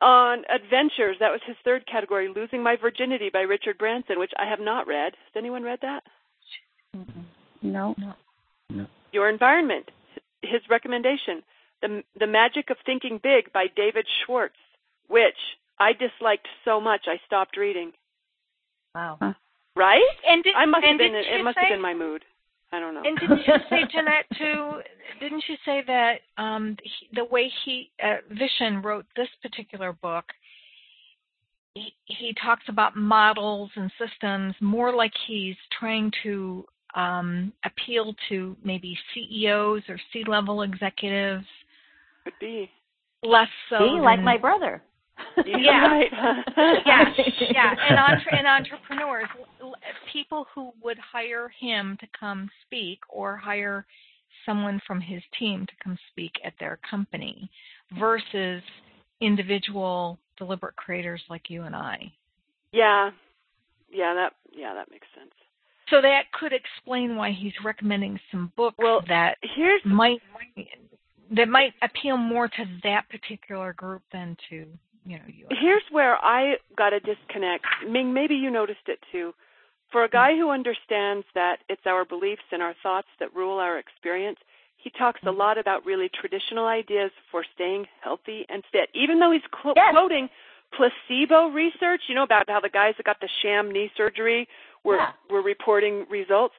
On adventures, that was his third category, Losing My Virginity by Richard Branson, which I have not read. Has anyone read that? mm-mm. No. No. Your Environment, his recommendation, The The Magic of Thinking Big by David Schwartz, which I disliked so much I stopped reading. Wow. Right? And did, I must and have been didn't it must say, have been my mood. I don't know. And didn't you say, Jeanette, too? Didn't you say that um, he, the way he uh, Vishen wrote this particular book, he, he talks about models and systems more like he's trying to um, appeal to maybe CEOs or C-level executives, Could be. less so. See, like than- my brother. Yeah. yeah, yeah, and entre- and entrepreneurs, people who would hire him to come speak or hire someone from his team to come speak at their company versus individual deliberate creators like you and I. Yeah. Yeah, that yeah, that makes sense. So that could explain why he's recommending some books Well, that Here's might that might appeal more to that particular group than to you know you. here's where I got a disconnect. Ming, maybe you noticed it too. For a guy who understands that it's our beliefs and our thoughts that rule our experience, he talks a mm-hmm. lot about really traditional ideas for staying healthy and fit. Even though he's quote Yes. quoting placebo research, you know about how the guys that got the sham knee surgery were Yeah. were reporting results.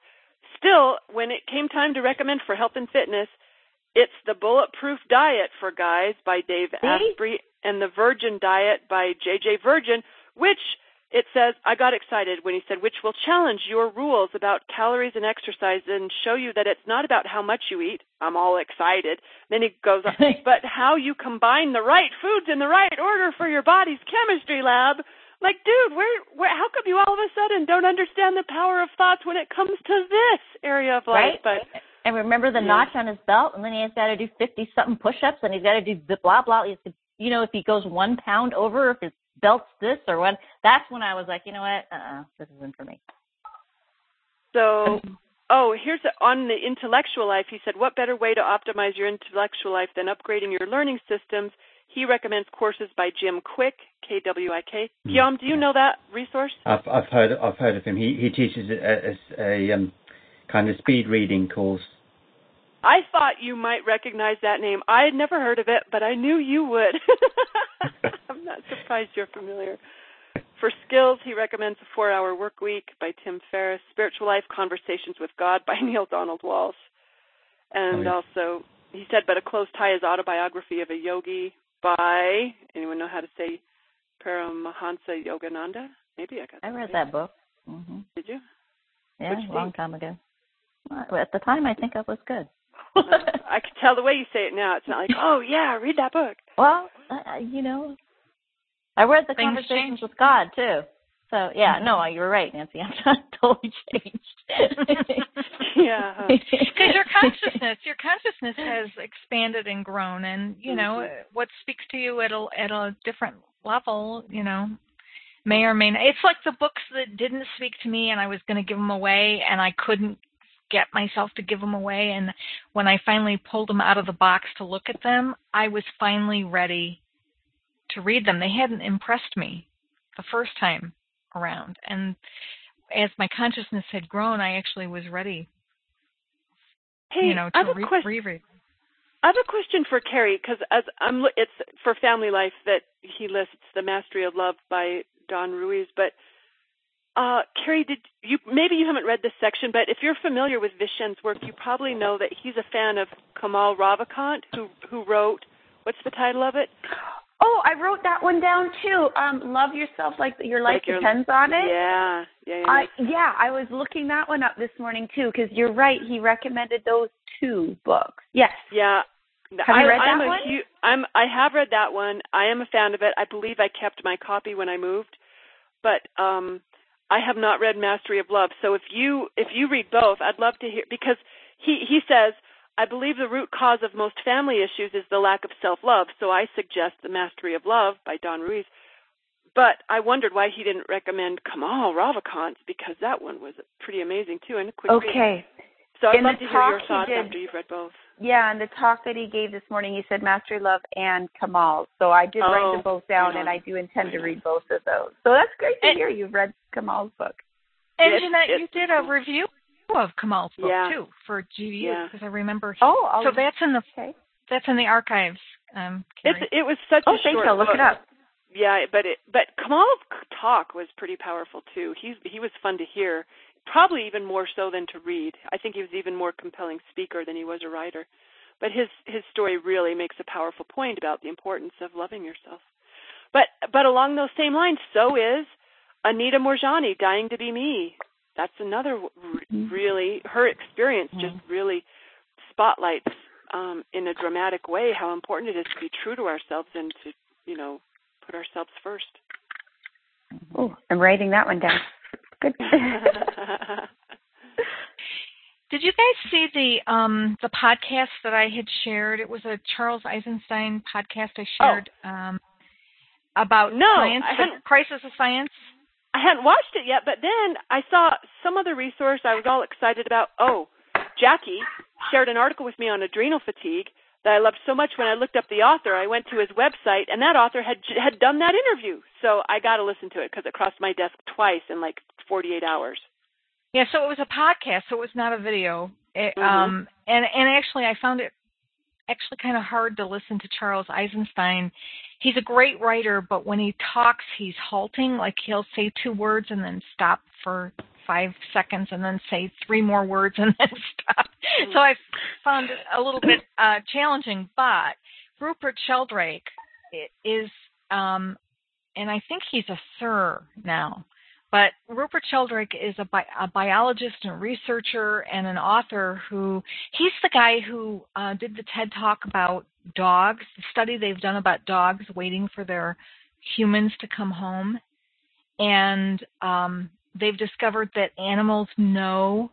Still, when it came time to recommend for health and fitness, it's the Bulletproof Diet for Guys by Dave See? Asprey and the Virgin Diet by JJ Virgin, which it says I got excited when he said which will challenge your rules about calories and exercise and show you that it's not about how much you eat. I'm all excited. Then he goes on, but how you combine the right foods in the right order for your body's chemistry lab. Like, dude, where, where, how come you all of a sudden don't understand the power of thoughts when it comes to this area of life? Right? But And remember the Yeah. notch on his belt, and then he has got to do fifty something push-ups, and he's got to do the blah blah. He's, you know, if he goes one pound over, if his belt's this or what. That's when I was like, you know what? Uh, uh this isn't for me. so, oh, here's a, on the intellectual life. He said, what better way to optimize your intellectual life than upgrading your learning systems? He recommends courses by Jim Kwik, K W I K. Hmm. Guillaume, do you know that resource? I've I've heard I've heard of him. He he teaches a, a, a um, kind of speed reading course. I thought you might recognize that name. I had never heard of it, but I knew you would. I'm not surprised you're familiar. For skills, he recommends a four hour work week by Tim Ferriss, Spiritual Life Conversations with God by Neale Donald Walsch. And Oh, yeah. also, he said, but a close tie is autobiography of a yogi by, anyone know how to say Paramahansa Yogananda? Maybe I got I read right. that book. hmm Did you? Yeah, a long time ago. Well, At the time, I think it was good. I can tell the way you say it now. It's not like, oh yeah, read that book. Well, uh, you know, I read the Things conversations change. with God too. So yeah, no, you're right, Nancy. I'm not totally changed. Yeah. because your consciousness your consciousness has expanded and grown and you know Mhm. what speaks to you at a at a different level you know may or may not it's like the books that didn't speak to me and i was going to give them away and i couldn't get myself to give them away and when i finally pulled them out of the box to look at them i was finally ready to read them they hadn't impressed me the first time around and as my consciousness had grown i actually was ready Hey, you know, I to have a re- question. reread. I have a question for Carrie because as I'm, it's for family life that he lists the Mastery of Love by Don Ruiz. But uh, Carrie, did you maybe you haven't read this section, but if you're familiar with Vishen's work, you probably know that he's a fan of Kamal Ravikant, who who wrote what's the title of it? Oh, I wrote that one down too. Um, love yourself like your life like your, depends on it. Yeah, yeah, yeah. I, yeah, I was looking that one up this morning too because you're right. He recommended those two books. Yes. Yeah. Have I, you read I'm that a one? Huge, I'm. I have read that one. I am a fan of it. I believe I kept my copy when I moved, but um, I have not read Mastery of Love. So if you if you read both, I'd love to hear because he he says I believe the root cause of most family issues is the lack of self-love. So I suggest The Mastery of Love by Don Ruiz. But I wondered why he didn't recommend Kamal Ravikant's because that one was pretty amazing too and a quick Okay. Read. So I'd In love to hear your thoughts did- after you've read both. Yeah, and the talk that he gave this morning, he said Mastery Love and Kamal. So I did write Oh, them both down, right and. I do intend to read both of those. So that's great to And- hear you've read Kamal's book. And It's- Jeanette, you did a review of Kamal's book Yeah. too for GVU Yeah. because I remember. he- Oh, I'll, so that's in the okay. that's in the archives. Um, It's it was such Oh, a thanks. short I'll look book. it up. Yeah, but it but Kamal's talk was pretty powerful too. He's he was fun to hear, probably even more so than to read. I think he was even more compelling speaker than he was a writer. But his his story really makes a powerful point about the importance of loving yourself. But but along those same lines, so is Anita Moorjani, Dying to Be Me. That's another Mhm. really her experience just really spotlights um, in a dramatic way how important it is to be true to ourselves and to you know put ourselves first. Oh, I'm writing that one down. Good. Did you guys see the um the podcast that I had shared? It was a Charles Eisenstein podcast I shared um about Oh. No, science, I the hadn't- crisis of science. I hadn't watched it yet, but then I saw some other resource I was all excited about. Oh, Jackie shared an article with me on adrenal fatigue that I loved so much. When I looked up the author, I went to his website, and that author had had done that interview. So I got to listen to it because it crossed my desk twice in like 48 hours. Yeah, so it was a podcast, so it was not a video. It, Mhm. Um, and and actually, I found it actually kind of hard to listen to Charles Eisenstein. He's a great writer, but when he talks, he's halting. Like he'll say two words and then stop for five seconds, and then say three more words and then stop. So I found it a little bit uh, challenging. But Rupert Sheldrake is, um, and I think he's a sir now. But Rupert Sheldrake is a, bi- a biologist and researcher and an author who he's the guy who uh, did the TED talk about dogs, the study they've done about dogs waiting for their humans to come home, and um, they've discovered that animals know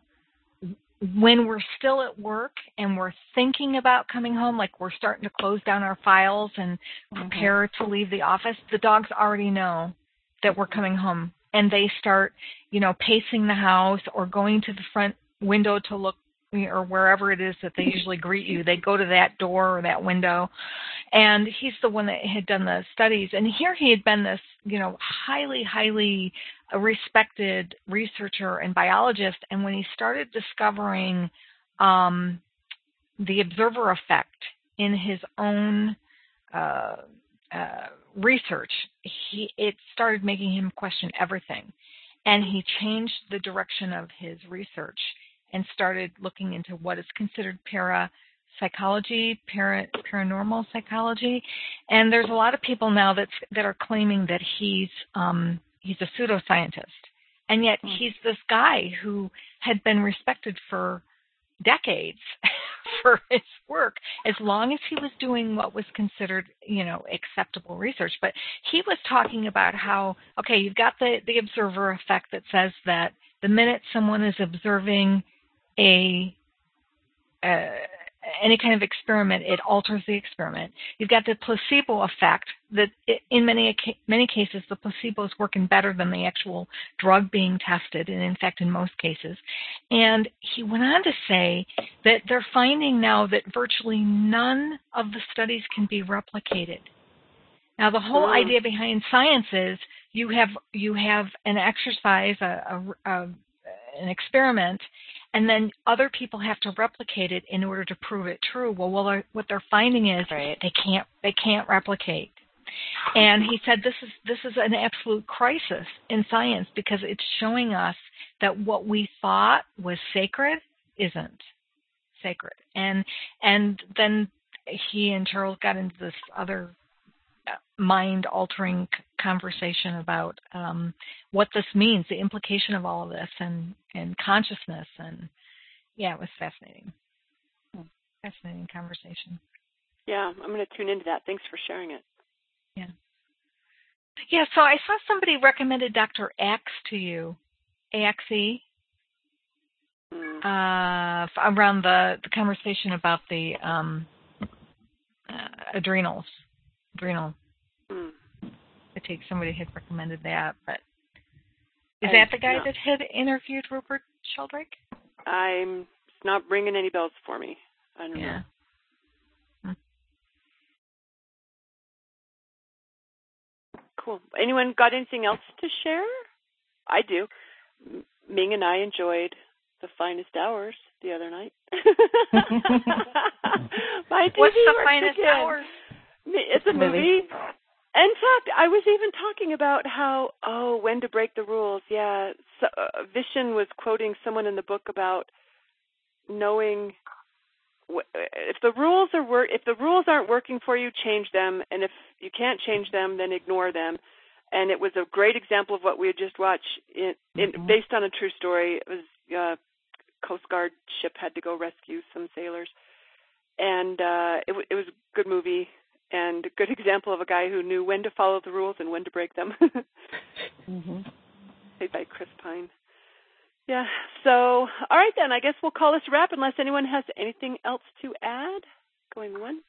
when we're still at work and we're thinking about coming home, like we're starting to close down our files and mm-hmm. prepare to leave the office, the dogs already know that we're coming home. And they start, you know, pacing the house or going to the front window to look or wherever it is that they usually greet you. They go to that door or that window. And he's the one that had done the studies. And here he had been this, you know, highly, highly respected researcher and biologist. And when he started discovering um, the observer effect in his own uh, uh, research, he it started making him question everything, and he changed the direction of his research and started looking into what is considered para psychology, para, paranormal psychology, and there's a lot of people now that's that are claiming that he's um, he's a pseudoscientist, and yet he's this guy who had been respected for decades for his work as long as he was doing what was considered you know acceptable research. But he was talking about how okay you've got the the observer effect that says that the minute someone is observing a uh, any kind of experiment, it alters the experiment. You've got the placebo effect that in many many cases the placebo is working better than the actual drug being tested, and in fact in most cases. And he went on to say that they're finding now that virtually none of the studies can be replicated. Now the whole Mm. idea behind science is you have you have an exercise, a, a, a an experiment, and then other people have to replicate it in order to prove it true. Well, what they're, what they're finding is Right. they can't they can't replicate. And he said this is this is an absolute crisis in science because it's showing us that what we thought was sacred isn't sacred. And and then he and Charles got into this other uh, mind altering conversation about um, what this means, the implication of all of this, and and consciousness, and yeah, it was fascinating. Fascinating conversation. Yeah, I'm going to tune into that. Thanks for sharing it. Yeah. Yeah, so I saw somebody recommended Dr. Axe to you. AXE. Mm. Uh, around the, the conversation about the um, uh, adrenals. Adrenal. Mm. I take somebody had recommended that, but is I, that the guy no. that had interviewed Rupert Sheldrake? I'm not ringing any bells for me. I don't yeah. know. Cool. Anyone got anything else to share? I do. Ming and I enjoyed the finest hours the other night. My What's the finest again. hours? It's a movie. movie. In fact, I was even talking about how oh, when to break the rules. Yeah, so, uh, Vishen was quoting someone in the book about knowing if the rules are work if the rules aren't working for you, change them, and if you can't change them, then ignore them. And it was a great example of what we had just watched, in, in, mm-hmm. based on a true story. It was uh, Coast Guard ship had to go rescue some sailors, and uh, it, it was a good movie and a good example of a guy who knew when to follow the rules and when to break them. mm-hmm. Played by Chris Pine. Yeah. So, all right then. I guess we'll call this a wrap unless anyone has anything else to add. Going one,